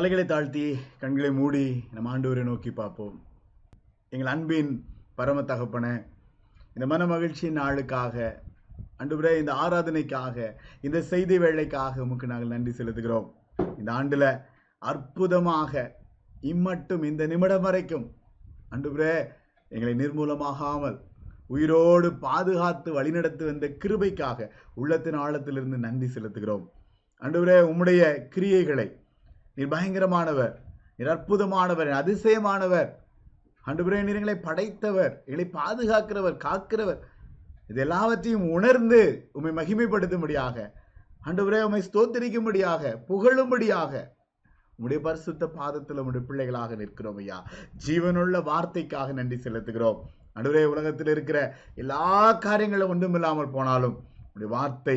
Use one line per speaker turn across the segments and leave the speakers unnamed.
தலைகளை தாழ்த்தி கண்களை மூடி நம்ம ஆண்டவரை நோக்கி பார்ப்போம். எங்கள் அன்பின் பரம தகப்பன இந்த மன மகிழ்ச்சியின் நாளுக்காக அன்றுபுரே இந்த ஆராதனைக்காக இந்த செய்தி வேலைக்காக உமக்கு நாங்கள் நன்றி செலுத்துகிறோம். இந்த ஆண்டில் அற்புதமாக இம்மட்டும் இந்த நிமிடம் வரைக்கும் அன்றுபுரே எங்களை நிர்மூலமாகாமல் உயிரோடு பாதுகாத்து வழிநடத்தி வந்த கிருபைக்காக உள்ளத்தின் ஆழத்திலிருந்து நன்றி செலுத்துகிறோம். அன்றுவரே உம்முடைய கிரியைகளை நீர் பயங்கரமானவர். நீர் அற்புதமானவர் அதிசயமானவர். அன்று நீர் படைத்தவர் எங்களை பாதுகாக்கிறவர் காக்கிறவர். இது எல்லாவற்றையும் உணர்ந்து உம்மை மகிமைப்படுத்தும்படியாக ஆண்டவரே உம்மை ஸ்தோத்தரிக்கும்படியாக புகழும்படியாக உடைய பரிசுத்த பாதத்தில் உடைய பிள்ளைகளாக நிற்கிறோம் ஐயா. ஜீவனுள்ள வார்த்தைக்காக நன்றி செலுத்துகிறோம். நடுவே உலகத்தில் இருக்கிற எல்லா காரியங்களும் ஒன்றுமில்லாமல் போனாலும் உடைய வார்த்தை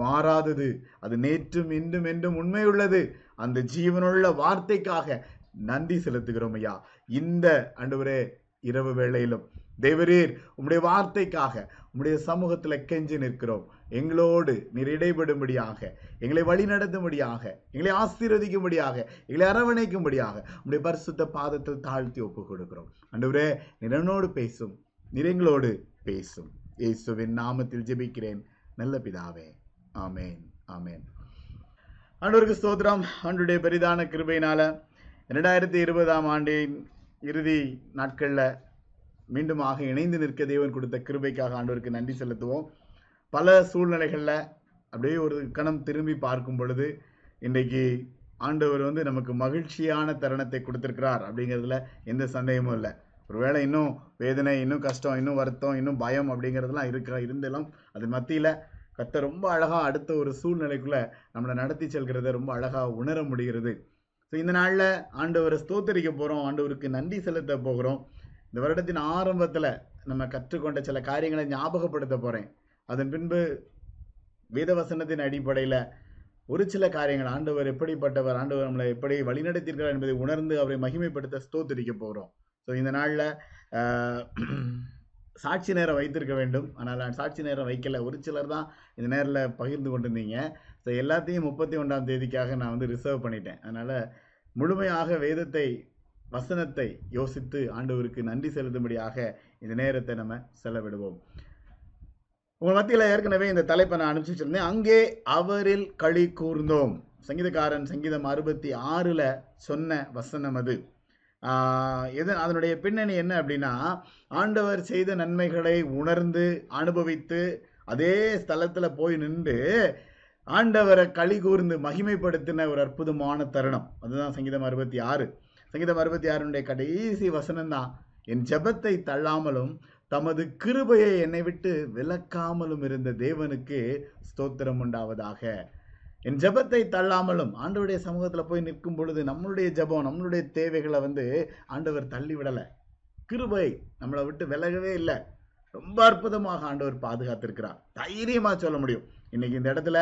மாறாதது. அது நேற்றும் இன்றும் என்றும் உண்மையுள்ளது அந்த ஜீவனுள்ள வார்த்தைக்காக நன்றி செலுத்துகிறோம் ஐயா. இந்த அண்டுவரே இரவு வேளையிலும் தேவரீர் உம்முடைய வார்த்தைக்காக உம்முடைய சமூகத்தில் கெஞ்சி நிற்கிறோம். எங்களோடு நீர் இடைபடும்படியாக எங்களை வழிநடத்தும்படியாக எங்களை ஆசீர்வதிக்கும்படியாக எங்களை அரவணைக்கும்படியாக உம்முடைய பரிசுத்த பாதத்தில் தாழ்த்தி ஒப்பு கொடுக்கிறோம். அன்றுவரே நிறனோடு பேசும் நிறைங்களோடு பேசும். இயேசுவின் நாமத்தில் ஜெபிக்கிறேன். நல்ல பிதாவே. ஆமேன் ஆமேன். ஆண்டவருக்கு ஸ்தோத்திரம். ஆண்டுடைய பெரிதான கிருபையினால் ரெண்டாயிரத்தி இருபதாம் ஆண்டின் இறுதி நாட்களில் மீண்டுமாக இணைந்து நிற்க தேவன் கொடுத்த கிருபைக்காக ஆண்டவருக்கு நன்றி செலுத்துவோம். பல சூழ்நிலைகளில் அப்படியே ஒரு கணம் திரும்பி பார்க்கும் பொழுது இன்றைக்கு ஆண்டவர் வந்து நமக்கு மகிழ்ச்சியான தருணத்தை கொடுத்துருக்கிறார் அப்படிங்கிறதுல எந்த சந்தேகமும் இல்லை. ஒருவேளை இன்னும் வேதனை இன்னும் கஷ்டம் இன்னும் வருத்தம் இன்னும் பயம் அப்படிங்கிறதுலாம் இருக்கிற இருந்தாலும் அது மத்தியில் கத்த ரொம்ப அழகாக அடுத்த ஒரு சூழ்நிலைக்குள்ளே நம்மளை நடத்தி செல்கிறத ரொம்ப அழகாக உணர முடிகிறது. ஸோ இந்த நாளில் ஆண்டவரை ஸ்தோத்தரிக்க போகிறோம் ஆண்டவருக்கு நன்றி செலுத்த போகிறோம். இந்த வருடத்தின் ஆரம்பத்தில் நம்ம கற்றுக்கொண்ட சில காரியங்களை ஞாபகப்படுத்த போகிறேன் அதன் பின்பு வேதவசனத்தின் அடிப்படையில் ஒரு சில காரியங்கள் ஆண்டவர் எப்படிப்பட்டவர் ஆண்டவர் நம்மளை எப்படி வழிநடத்தியிருக்கிறார் என்பதை உணர்ந்து அவரை மகிமைப்படுத்த ஸ்தோத்தரிக்க போகிறோம். ஸோ இந்த நாளில் சாட்சி நேரம் வைத்திருக்க வேண்டும். ஆனால் நான் சாட்சி நேரம் வைக்கல. ஒரு சிலர் தான் இந்த நேரில் பகிர்ந்து கொண்டிருந்தீங்க. ஸோ எல்லாத்தையும் முப்பத்தி ஒன்றாம் தேதிக்காக நான் வந்து ரிசர்வ் பண்ணிட்டேன். அதனால் முழுமையாக வேதத்தை வசனத்தை யோசித்து ஆண்டவருக்கு நன்றி செலுத்தும்படியாக இந்த நேரத்தை நம்ம செலவிடுவோம். உங்கள் மத்தியில் ஏற்கனவே இந்த தலைப்பை நான் அனுப்பிச்சு வச்சிருந்தேன். அங்கே அவரில் களி கூர்ந்தோம். சங்கீதக்காரன் சங்கீதம் அறுபத்தி ஆறில் சொன்ன வசனம் அது. எது அதனுடைய பின்னணி என்ன அப்படின்னா ஆண்டவர் செய்த நன்மைகளை உணர்ந்து அனுபவித்து அதே ஸ்தலத்தில் போய் நின்று ஆண்டவரை களி கூர்ந்து மகிமைப்படுத்தின ஒரு அற்புதமான தருணம். அதுதான் சங்கீதம் அறுபத்தி ஆறு. சங்கீதம் அறுபத்தி ஆறுனுடைய கடைசி வசனம் தான் என் ஜபத்தை தள்ளாமலும் தமது கிருபையை என்னை விட்டு விலக்காமலும் இருந்த தேவனுக்கு ஸ்தோத்திரம் உண்டாவதாக. என் ஜபத்தை தள்ளாமலும் ஆண்டவருடைய சமூகத்தில் போய் நிற்கும் பொழுது நம்மளுடைய ஜபம் நம்மளுடைய தேவைகளை வந்து ஆண்டவர் தள்ளி விடலை. கிருபை நம்மளை விட்டு விலகவே இல்லை. ரொம்ப அற்புதமாக ஆண்டவர் பாதுகாத்திருக்கிறார். தைரியமாக சொல்ல முடியும். இன்னைக்கு இந்த இடத்துல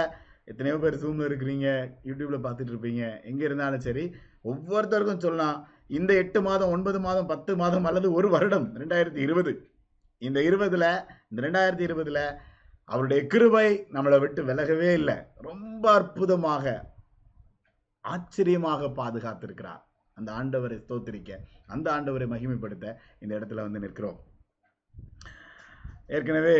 எத்தனையோ பேர் ஜூமில் இருக்கிறீங்க யூடியூப்பில் பார்த்துட்டு இருப்பீங்க. எங்கே இருந்தாலும் சரி ஒவ்வொருத்தருக்கும் சொல்லலாம். இந்த எட்டு மாதம் ஒன்பது மாதம் பத்து மாதம் அல்லது ஒரு வருடம் ரெண்டாயிரத்தி இருபது. இந்த இருபதுல இந்த ரெண்டாயிரத்தி இருபதுல அவருடைய கிருபை நம்மளை விட்டு விலகவே இல்லை. ரொம்ப அற்புதமாக ஆச்சரியமாக பாதுகாத்திருக்கிறார். அந்த ஆண்டவரை தோத்திரிக்க அந்த ஆண்டவரை மகிமைப்படுத்த இந்த இடத்துல வந்து நிற்கிறோம். ஏற்கனவே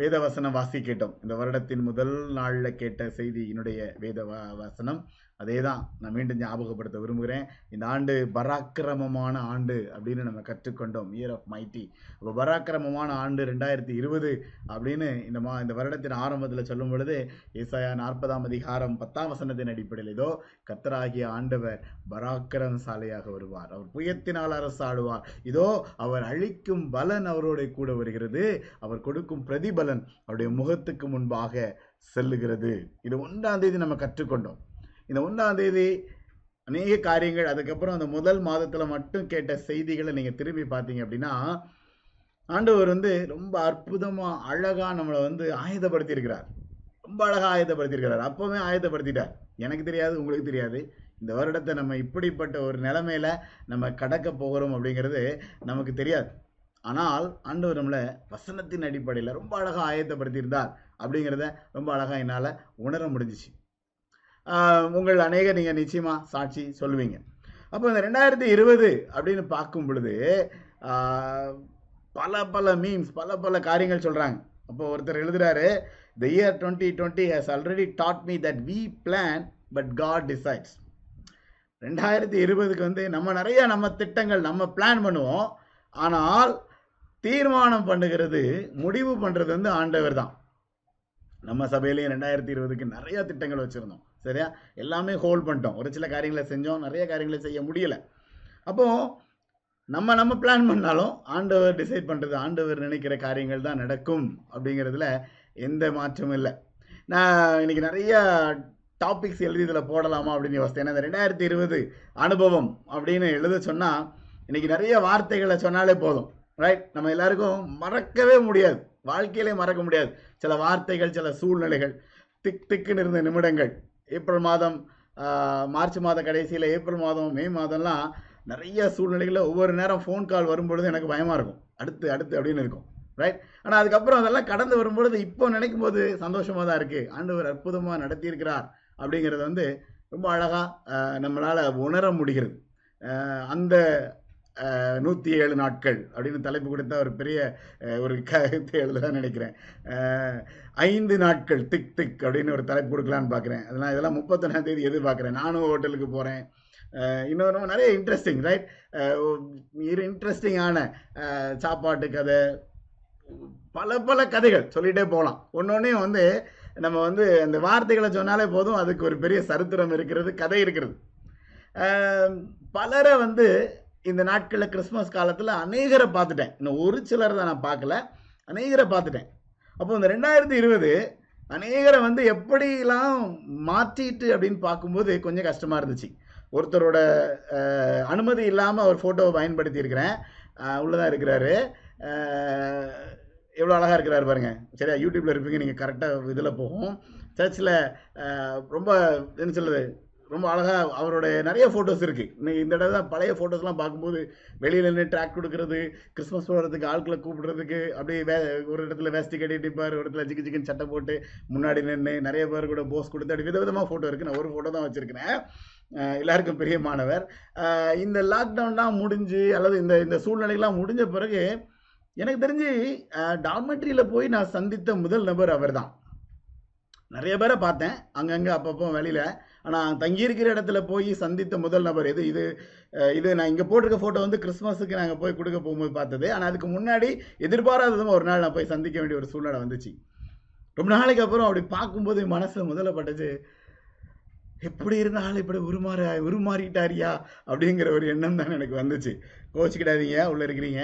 வேதவசனம் வாசி கேட்டோம் இந்த வருடத்தின் முதல் நாளில் கேட்ட செய்தியினுடைய வேத வசனம். அதே தான் நான் மீண்டும் ஞாபகப்படுத்த விரும்புகிறேன். இந்த ஆண்டு பராக்கிரமமான ஆண்டு அப்படின்னு நம்ம கற்றுக்கொண்டோம். இயர் ஆஃப் மைட்டி அப்போ பராக்கிரமமான ஆண்டு ரெண்டாயிரத்தி இருபது அப்படின்னு இந்த மா இந்த வருடத்தின் ஆரம்பத்தில் சொல்லும் பொழுது ஏசாயா நாற்பதாம் அதிகாரம் பத்தாம் வசனத்தின் அடிப்படையில் இதோ கத்தராகிய ஆண்டவர் பராக்கிரமசாலையாக வருவார். அவர் புயத்தினால் அரசாடுவார். இதோ அவர் அழிக்கும் பலன் அவரோட கூட வருகிறது. அவர் கொடுக்கும் பிரதிபலன் அவருடைய முகத்துக்கு முன்பாக செல்லுகிறது. இது ஒன்றாம் தேதி நம்ம கற்றுக்கொண்டோம். இந்த ஒன்றாம் தேதி அநேக காரியங்கள் அதுக்கப்புறம் அந்த முதல் மாதத்தில் மட்டும் கேட்ட செய்திகளை நீங்கள் திரும்பி பார்த்தீங்க அப்படின்னா ஆண்டவர் வந்து ரொம்ப அற்புதமாக அழகாக நம்மளை வந்து ஆயுதப்படுத்தியிருக்கிறார் ரொம்ப அழகாக ஆயுதப்படுத்தியிருக்கிறார் அப்போவே ஆயுதப்படுத்திட்டார் எனக்கு தெரியாது உங்களுக்கு தெரியாது. இந்த வருடத்தை நம்ம இப்படிப்பட்ட ஒரு நிலைமையில நம்ம கடக்க போகிறோம் அப்படிங்கிறது நமக்கு தெரியாது. ஆனால் ஆண்டவர் நம்மளை வசனத்தின் அடிப்படையில் ரொம்ப அழகாக ஆயத்தப்படுத்தியிருந்தார் அப்படிங்கிறத ரொம்ப அழகாக என்னால் உணர முடிஞ்சிச்சு. உங்கள் அநேக நீங்கள் நிச்சயமாக சாட்சி சொல்லுவீங்க. அப்போ இந்த ரெண்டாயிரத்தி இருபது அப்படின்னு பார்க்கும் பொழுது பல பல மீம்ஸ் பல பல காரியங்கள் சொல்கிறாங்க அப்போ ஒருத்தர் எழுதுறாரு the year twenty twenty has already taught me that we plan but god decides ரெண்டாயிரத்தி இருபதுக்கு வந்து நம்ம நிறைய நம்ம திட்டங்கள் நம்ம பிளான் பண்ணுவோம். ஆனால் தீர்மானம் பண்ணுகிறது முடிவு பண்ணுறது வந்து ஆண்டவர் தான். நம்ம சபையிலையும் ரெண்டாயிரத்தி இருபதுக்கு நிறைய திட்டங்கள் வச்சுருந்தோம். சரியா? எல்லாமே ஹோல்ட் பண்ணிட்டோம். ஒரு சில காரியங்களை செஞ்சோம் நிறைய காரியங்களை செய்ய முடியல. அப்போது நம்ம நம்ம பிளான் பண்ணாலும் ஆண்டவர் டிசைட் பண்ணுறது ஆண்டவர் நினைக்கிற காரியங்கள் தான் நடக்கும் அப்படிங்கிறதுல எந்த மாற்றமும் இல்லை. நான் இன்னைக்கு நிறைய டாபிக்ஸ் எழுதி இதில் போடலாமா அப்படின்னு யோசித்தேன். ஏன்னா இந்த ரெண்டாயிரத்தி இருபது அனுபவம் அப்படின்னு எழுத சொன்னால் இன்னைக்கு நிறைய வார்த்தைகளை சொன்னாலே போதும். ரைட் நம்ம எல்லாருக்கும் மறக்கவே முடியாது. வாழ்க்கையிலே மறக்க முடியாது. சில வார்த்தைகள் சில சூழ்நிலைகள் திக் திக்குன்னு இருந்த நிமிடங்கள். ஏப்ரல் மாதம் மார்ச் மாத கடைசியில் ஏப்ரல் மாதம் மே மாதம்லாம் நிறைய சூழ்நிலைகளில் ஒவ்வொரு நேரம் ஃபோன் கால் வரும்பொழுது எனக்கு பயமாக இருக்கும். அடுத்து அடுத்து அப்படின்னு இருக்கும். ரைட் ஆனால் அதுக்கப்புறம் அதெல்லாம் கடந்து வரும்பொழுது இப்போ நினைக்கும் போது சந்தோஷமாக தான் இருக்குது ஆண்டவர் அற்புதமாக நடத்தியிருக்கிறார் அப்படிங்கிறது வந்து ரொம்ப அழகாக நம்மளால் உணர முடிகிறது. அந்த நூற்றி ஏழு நாட்கள் அப்படின்னு தலைப்பு கொடுத்த ஒரு பெரிய ஒரு கருத்தை எழுதலாம் நினைக்கிறேன். ஐந்து நாட்கள் திக் திக் அப்படின்னு ஒரு தலைப்பு கொடுக்கலான்னு பார்க்குறேன். அதெல்லாம் இதெல்லாம் முப்பத்தொன்னாம் தேதி எதிர்பார்க்குறேன். நானும் ஹோட்டலுக்கு போகிறேன் இன்னொரு நிறைய இன்ட்ரெஸ்டிங் ரைட் இரு இன்ட்ரெஸ்டிங்கான சாப்பாட்டு கதை பல பல கதைகள் சொல்லிகிட்டே போகலாம். ஒன்னொன்னையும் வந்து நம்ம வந்து அந்த வார்த்தைகளை சொன்னாலே போதும் அதுக்கு ஒரு பெரிய சரித்திரம் இருக்கிறது கதை இருக்கிறது. பலரை வந்து இந்த நாட்களில் கிறிஸ்மஸ் காலத்தில் அநேகரை பார்த்துட்டேன். இன்னும் ஒரு சிலர் தான் நான் பார்க்கல. அநேகரை பார்த்துட்டேன். அப்போ இந்த ரெண்டாயிரத்தி இருபது அநேகரை வந்து எப்படிலாம் மாற்றிட்டு அப்படின்னு பார்க்கும்போது கொஞ்சம் கஷ்டமாக இருந்துச்சு. ஒருத்தரோட அனுமதி இல்லாமல் ஒரு ஃபோட்டோவை பயன்படுத்தி இருக்கிறேன் உள்ளதாக இருக்கிறாரு. எவ்வளோ அழகாக இருக்கிறாரு பாருங்க. சரியா? யூடியூப்பில் இருப்பீங்க நீங்கள் கரெக்டாக இதில் போகும். சர்ச்சில் ரொம்ப என்ன சொல்லுது ரொம்ப அழகாக அவருடைய நிறைய ஃபோட்டோஸ் இருக்குது இன்னைக்கு இந்த தடவை தான் பழைய ஃபோட்டோஸ்லாம் பார்க்கும்போது வெளியில் நின்று ட்ராக் கொடுக்கறது கிறிஸ்மஸ் போடுறதுக்கு ஆட்களை கூப்பிடுறதுக்கு அப்படியே வே ஒரு இடத்துல வேஸ்டி கட்டிட்டு இருப்பார் ஒரு இடத்துல ஜிக்கு ஜிக்குன்னு சட்டை போட்டு முன்னாடி நின்று நிறைய பேர் கூட போஸ் கொடுத்து அப்படி விதவிதமாக ஃபோட்டோ இருக்குது நான் ஒரு ஃபோட்டோ தான் வச்சுருக்கிறேன். எல்லாருக்கும் பெரிய மாணவர் இந்த லாக்டவுன்லாம் முடிஞ்சு அல்லது இந்த இந்த சூழ்நிலைகள்லாம் முடிஞ்ச பிறகு எனக்கு தெரிஞ்சு டார்மெட்ரியில் போய் நான் சந்தித்த முதல் நபர் அவர் தான் நிறைய பேரை பார்த்தேன். அங்கங்கே அப்பப்போ வெளியில். ஆனால் தங்கியிருக்கிற இடத்துல போய் சந்தித்த முதல் நபர் இது இது இது நான் இங்கே போட்டிருக்க ஃபோட்டோ வந்து கிறிஸ்மஸுக்கு நாங்கள் போய் கொடுக்க போகும்போது பார்த்தது. ஆனால் அதுக்கு முன்னாடி எதிர்பாராததும் ஒரு நாள் நான் போய் சந்திக்க வேண்டிய ஒரு சூழ்நிலை வந்துச்சு. ரொம்ப நாளைக்கு அப்புறம் அப்படி பார்க்கும்போது மனசு முதல்ல பட்டுச்சு. எப்படி இருந்தாலும் இப்படி உருமாற உருமாறிட்டாரியா? அப்படிங்கிற ஒரு எண்ணம் தான் எனக்கு வந்துச்சு. கோச்சிக்கிடாதீங்க உள்ளே இருக்கிறீங்க.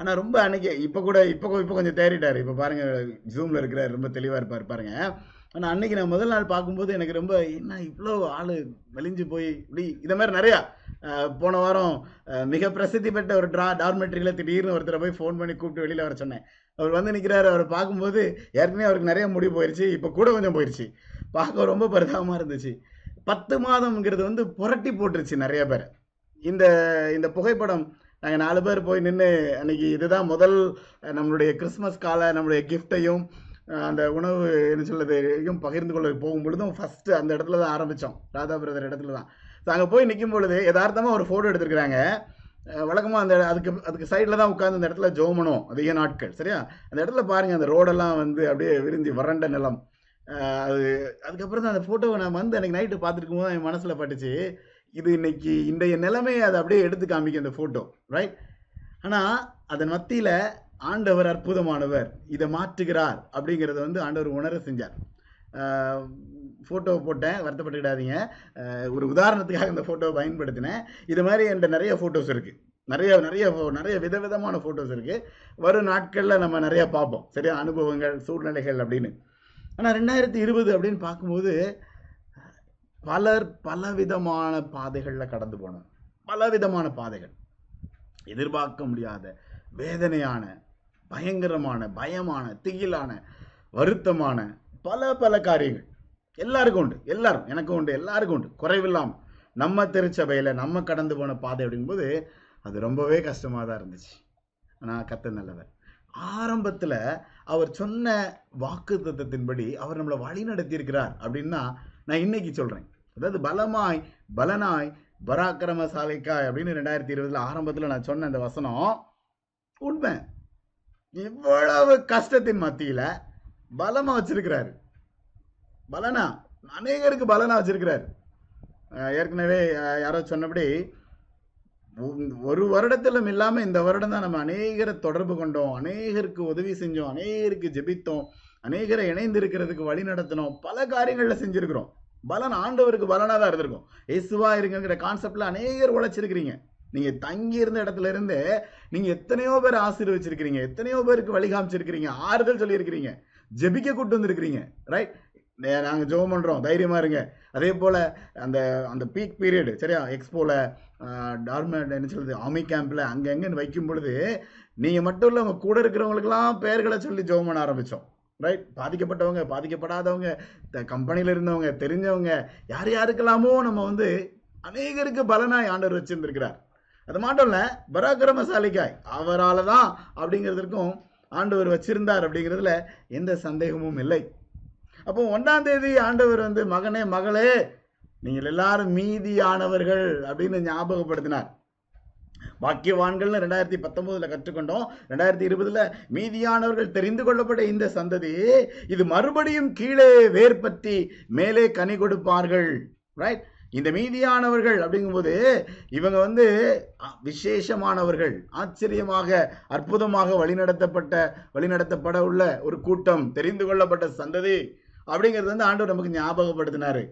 ஆனால் ரொம்ப அன்னைக்கு இப்போ கூட இப்போ இப்போ கொஞ்சம் தேறிட்டார். இப்போ பாருங்கள் ஜூமில் இருக்கிறார் ரொம்ப தெளிவாக இருப்பார் பாருங்கள் ஆனால் அன்னைக்கு நான் முதல் நாள் பார்க்கும்போது எனக்கு ரொம்ப என்ன இவ்வளோ ஆள் வெளிஞ்சு போய்? இப்படி இதை மாதிரி நிறையா போன வாரம் மிக பிரசித்தி பெற்ற ஒரு ட்ரா டார்மெட்ரியில் திடீர்னு ஒருத்தரை போய் ஃபோன் பண்ணி கூப்பிட்டு வெளியில் வர சொன்னேன். அவர் வந்து நிற்கிறாரு அவரை பார்க்கும்போது ஏற்கனவே அவருக்கு நிறைய முடி போயிடுச்சு இப்போ கூட கொஞ்சம் போயிடுச்சு பார்க்க ரொம்ப பரிதாபமாக இருந்துச்சு. பத்து மாதம்ங்கிறது வந்து புரட்டி போட்டுருச்சு நிறைய பேர். இந்த இந்த புகைப்படம் நாங்கள் நாலு பேர் போய் நின்று அன்னைக்கு இதுதான் முதல் நம்மளுடைய கிறிஸ்மஸ் கால நம்மளுடைய கிஃப்ட்டையும் அந்த உணவு என்ன சொல்லுறதையும் பகிர்ந்து கொள்ள போகும் பொழுதும் ஃபஸ்ட்டு அந்த இடத்துல தான் ஆரம்பித்தோம் ராதா பிரதர் இடத்துல தான். ஸோ அங்கே போய் நிற்கும் பொழுது யதார்த்தமாக ஒரு ஃபோட்டோ எடுத்திருக்கிறாங்க. வழக்கமாக அந்த அதுக்கு அதுக்கு சைடில் தான் உட்காந்து அந்த இடத்துல ஜோமனும் அதிக நாட்கள் சரியா? அந்த இடத்துல பாருங்கள் அந்த ரோடெல்லாம் வந்து அப்படியே விரிஞ்சு வறண்ட நிலம். அது அதுக்கப்புறம் தான் அந்த ஃபோட்டோவை நான் வந்து அன்றைக்கி நைட்டு பார்த்துருக்கும் போது என் மனசில் பட்டுச்சு. இது இன்னைக்கு இன்றைய நிலைமையை அதை அப்படியே எடுத்து காமிக்கும் அந்த ஃபோட்டோ ரைட் ஆனால் அதன் மத்தியில் ஆண்டவர் அற்புதமானவர் இதை மாற்றுகிறார் அப்படிங்கிறத வந்து ஆண்டவர் உணர செஞ்சார். ஃபோட்டோ போட்டேன் வருத்தப்பட்டுக்கிடாதீங்க. ஒரு உதாரணத்துக்காக இந்த ஃபோட்டோவை பயன்படுத்தினேன். இது மாதிரி என்கிட்ட நிறைய ஃபோட்டோஸ் இருக்குது நிறைய நிறைய நிறைய விதவிதமான ஃபோட்டோஸ் இருக்குது வரும் நாட்களில் நம்ம நிறைய பார்ப்போம். சரியா? அனுபவங்கள் சூழ்நிலைகள் அப்படின்னு. ஆனால் ரெண்டாயிரத்தி இருபது அப்படின்னு பார்க்கும்போது பலர் பலவிதமான பாதைகளில் கடந்து போனோம். பலவிதமான பாதைகள். எதிர்பார்க்க முடியாத வேதனையான பயங்கரமான பயமான திகிலான வருத்தமான பல பல காரியங்கள். எல்லாருக்கும் உண்டு. எல்லாரும். எனக்கும் உண்டு. எல்லாருக்கும் உண்டு. குறைவில்லாமல் நம்ம திருச்சபையில் நம்ம கடந்து போன பாதை அப்படிங்கும்போது அது ரொம்பவே கஷ்டமாக தான் இருந்துச்சு. ஆனால் கத்த நல்லவர். ஆரம்பத்தில் அவர் சொன்ன வாக்கு தத்துவத்தின்படி அவர் நம்மளை வழி நடத்தியிருக்கிறார் அப்படின்னா நான் இன்னைக்கு சொல்கிறேன் அதாவது பலமாய் பலனாய் பராக்கிரமசாலிக்காய் அப்படின்னு ரெண்டாயிரத்தி இருபதில் ஆரம்பத்தில் நான் சொன்ன அந்த வசனம் உண்மை. இவ்வளவு கஷ்டத்தின் மத்தியில பலமா வச்சிருக்கிறாரு. பலனா? அநேகருக்கு பலனா வச்சிருக்கிறாரு. ஏற்கனவே யாரோ சொன்னபடி ஒரு வருடத்திலும் இல்லாம இந்த வருடம் தான் நம்ம அநேகரை தொடர்பு கொண்டோம். அநேகருக்கு உதவி செஞ்சோம். அநேகருக்கு ஜெபித்தோம். அநேகரை இணைந்து இருக்கிறதுக்கு வழி நடத்தினோம். பல காரியங்கள்ல செஞ்சிருக்கிறோம். பலன் ஆண்டவருக்கு பலனாக தான் இருந்திருக்கும். இயேசுவா இருக்குங்கிற கான்செப்ட்ல அநேகர் உழைச்சிருக்கிறீங்க. நீங்க தங்கி இருந்த இடத்துல இருந்து நீங்க எத்தனையோ பேர் ஆசீர்வச்சிருக்கிறீங்க எத்தனையோ பேருக்கு வழி காமிச்சிருக்கிறீங்க ஆறுதல் சொல்லியிருக்கிறீங்க ஜெபிக்க கூட்டு வந்திருக்கிறீங்க ரைட் நாங்க ஜெபம் பண்றோம் தைரியமா இருங்க. அதே போல அந்த அந்த பீக் பீரியடு சரியா? எக்ஸ்போல டார்மெண்ட் என்ன சொல்றது ஆர்மி கேம்ப்ல அங்கங்கன்னு வைக்கும் பொழுது நீங்க மட்டும் இல்ல உங்க கூட இருக்கிறவங்களுக்கெல்லாம் பெயர்களை சொல்லி ஜெபம் பண்ண ஆரம்பிச்சோம் ரைட் பாதிக்கப்பட்டவங்க பாதிக்கப்படாதவங்க கம்பெனியில் இருந்தவங்க தெரிஞ்சவங்க யார் யாருக்கெல்லாமோ நம்ம வந்து அநேகருக்கு பலனாய் ஆண்டவர் வச்சிருந்திருக்கிறார். அது மட்டும் இல்லை பராக்கிரமசாலிக்காய். அவரால் தான் அப்படிங்கிறதுக்கும் ஆண்டவர் வச்சிருந்தார் அப்படிங்கிறதுல எந்த சந்தேகமும் இல்லை. அப்போ ஒன்றாம் தேதி ஆண்டவர் வந்து மகனே மகளே நீங்கள் எல்லாரும் மீதியானவர்கள் அப்படின்னு ஞாபகப்படுத்தினார். பாக்கியவான்கள்னு ரெண்டாயிரத்தி பத்தொன்பதுல கற்றுக்கொண்டோம். ரெண்டாயிரத்தி இருபதுல மீதியானவர்கள் தெரிந்து கொள்ளப்பட்ட இந்த சந்ததி இது மறுபடியும் கீழே வேர்பற்றி மேலே கனி கொடுப்பார்கள். ரைட் இந்த மீதியானவர்கள் அப்படிங்கும்போது இவங்க வந்து விசேஷமானவர்கள் ஆச்சரியமாக அற்புதமாக வழிநடத்தப்பட்ட வழிநடத்தப்பட உள்ள ஒரு கூட்டம் தெரிந்து கொள்ளப்பட்ட சந்ததி அப்படிங்கிறது வந்து ஆண்டவர் நமக்கு ஞாபகப்படுத்தினாரு.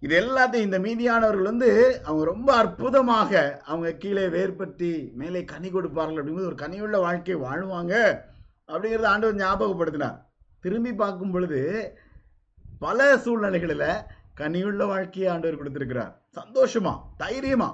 இது எல்லாத்தையும் இந்த மீதியானவர்கள் வந்து அவங்க ரொம்ப அற்புதமாக அவங்க கீழே வேர்பற்றி மேலே கனி கொடுப்பார்கள் அப்படிங்கிறது ஒரு கனியுள்ள வாழ்க்கை வாழ்வாங்க அப்படிங்கிறத ஆண்டவர் ஞாபகப்படுத்தினார். திரும்பி பார்க்கும் பொழுது பல சூழ்நிலைகளில் கனியுள்ள வாழ்க்கையை ஆண்டவர் கொடுத்திருக்கிறார். சந்தோஷமா தைரியமா.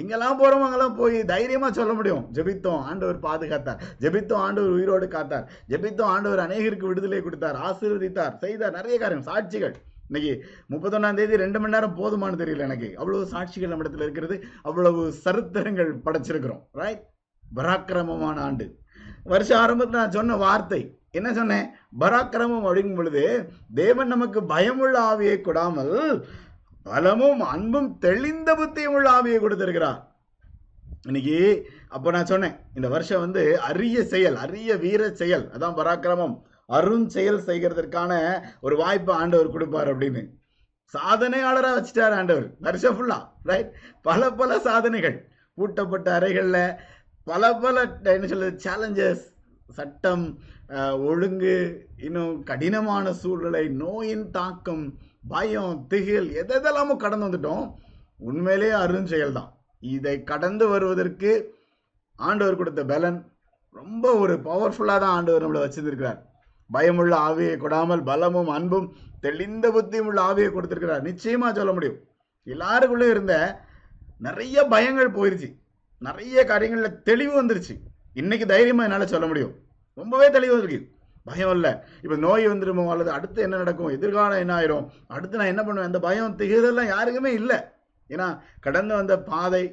எங்கெல்லாம் போறோமோ அங்கெல்லாம் போய் தைரியமா சொல்ல முடியும். ஜெபித்தோம் ஆண்டவர் பாதுகாத்தார். ஜெபித்தோம் ஆண்டவர் உயிரோடு காத்தார். ஜெபித்தோம் ஆண்டவர் அநேகருக்கு விடுதலை கொடுத்தார் ஆசீர்வதித்தார் செய்தார். நிறைய காரியம் சாட்சிகள். இன்னைக்கு முப்பத்தொன்னாம் தேதி ரெண்டு மணி நேரம் போதுமானு தெரியல எனக்கு. அவ்வளவு சாட்சிகள் நம்ம இடத்துல இருக்கிறது. அவ்வளவு சரித்திரங்கள் படைச்சிருக்கிறோம். ரைட் பராக்கிரமமான ஆண்டு. வருஷ ஆரம்பத்தில் நான் சொன்ன வார்த்தை என்ன சொன்னேன்? பராக்கிரமம் அப்படிங்கும் பொழுது தேவன் நமக்கு பயமுள்ள ஆவியை கொடாமல் பலமும் அன்பும் தெளிந்த புத்தியும் உள்ள ஆவியை கொடுத்திருக்கிறார். இன்னைக்கு அப்போ நான் சொன்னேன் இந்த வருஷம் வந்து அரிய செயல் அரிய வீர செயல் அதான் பராக்கிரமம். அருண் செயல் செய்கிறதற்கான ஒரு வாய்ப்பை ஆண்டவர் கொடுப்பார் அப்படின்னு. சாதனையாளராக வச்சுட்டார் ஆண்டவர் வருஷம் ஃபுல்லா ரைட் பல பல சாதனைகள். பூட்டப்பட்ட அறைகளில் பல பல என்ன சொல்றது சேலஞ்சஸ் சட்டம் ஒழுங்கு இன்னும் கடினமான சூழ்நிலை நோயின் தாக்கம் பயம் திகில் எதெல்லாமோ கடந்து வந்துட்டோம். உண்மையிலேயே அருஞ்செயல் தான் இதை கடந்து வருவதற்கு ஆண்டவர் கொடுத்த பலன் ரொம்ப ஒரு பவர்ஃபுல்லாக தான் ஆண்டவர் நம்மளை வச்சிருந்திருக்கிறார். பயமுள்ள ஆவியை கொடாமல் பலமும் அன்பும் தெளிந்த புத்தியும் உள்ள ஆவியை கொடுத்துருக்கிறார். நிச்சயமாக சொல்ல முடியும். எல்லாருக்குள்ளேயும் இருந்த நிறைய பயங்கள் போயிருச்சு. நிறைய காரியங்களில் தெளிவு வந்துருச்சு. இன்னைக்கு தைரியமாக என்னால் சொல்ல முடியும். ரொம்பவே தெளிவாக இருக்குது பயம் இல்லை. இப்போ நோய் வந்துருமோ அல்லது அடுத்து என்ன நடக்கும் எதிர்காலம் என்ன ஆயிரும் அடுத்து நான் என்ன பண்ணுவேன் அந்த பயம் திகழ்தெல்லாம் யாருக்குமே இல்லை. ஏன்னா கடந்து வந்த பாதை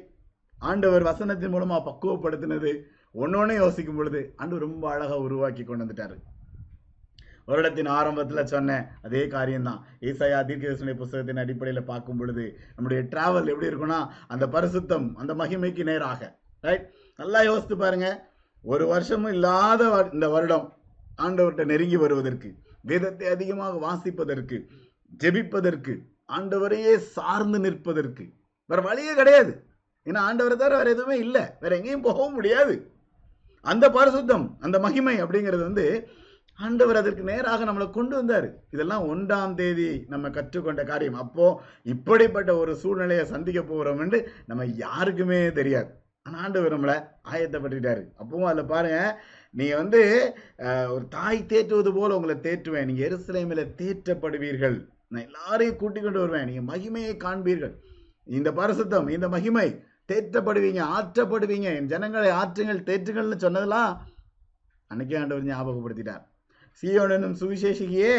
ஆண்டவர் வசனத்தின் மூலமாக பக்குவப்படுத்தினது ஒன்று யோசிக்கும் பொழுது ஆண்டு ரொம்ப அழகாக உருவாக்கி கொண்டு வந்துட்டாரு. வருடத்தின் ஆரம்பத்தில் சொன்னேன் அதே காரியம்தான். ஈசாயா தீர்க்கதர்சனை புஸ்தகத்தின் அடிப்படையில் பார்க்கும் பொழுது நம்முடைய டிராவல் எப்படி இருக்குன்னா அந்த பரிசுத்தம் அந்த மகிமைக்கு நேராக. ரைட் நல்லா யோசித்து பாருங்க. ஒரு வருஷமும் இல்லாத வ- இந்த வருடம் ஆண்டவர்கிட்ட நெருங்கி வருவதற்கு வேதத்தை அதிகமாக வாசிப்பதற்கு ஜெபிப்பதற்கு ஆண்டவரையே சார்ந்து நிற்பதற்கு வேற வழியே கிடையாது. ஏன்னா ஆண்டவரை தவிர வேற எதுவுமே இல்லை. வேற எங்கேயும் போகவும் முடியாது. அந்த பரிசுத்தம் அந்த மகிமை அப்படிங்கிறது வந்து ஆண்டவர் அதற்கு நேராக நம்மளை கொண்டு வந்தார். இதெல்லாம் ஒன்றாம் தேதி நம்ம கற்றுக்கொண்ட காரியம். அப்போ இப்படிப்பட்ட ஒரு சூழ்நிலையை சந்திக்க போகிறோம் என்று நம்ம யாருக்குமே தெரியாது. ஆனால் ஆண்டவர் நம்மளை ஆயத்தப்பட்டுட்டாரு அப்பவும் அதில் பாருங்க நீங்கள் வந்து ஒரு தாய் தேற்றுவது போல் உங்களை தேற்றுவேன். நீங்கள் எருசலேமில் தேற்றப்படுவீர்கள். நான் எல்லாரையும் கூட்டிக் கொண்டு வருவேன். நீங்கள் மகிமையை காண்பீர்கள். இந்த பரிசுத்தம் இந்த மகிமை தேற்றப்படுவீங்க ஆற்றப்படுவீங்க. என் ஜனங்களை ஆற்றுங்கள் தேற்றுங்கள்னு சொன்னதெல்லாம் அன்னைக்கே ஆண்டவர் ஞாபகப்படுத்திட்டார். சீயோன் சுவிசேஷிகையே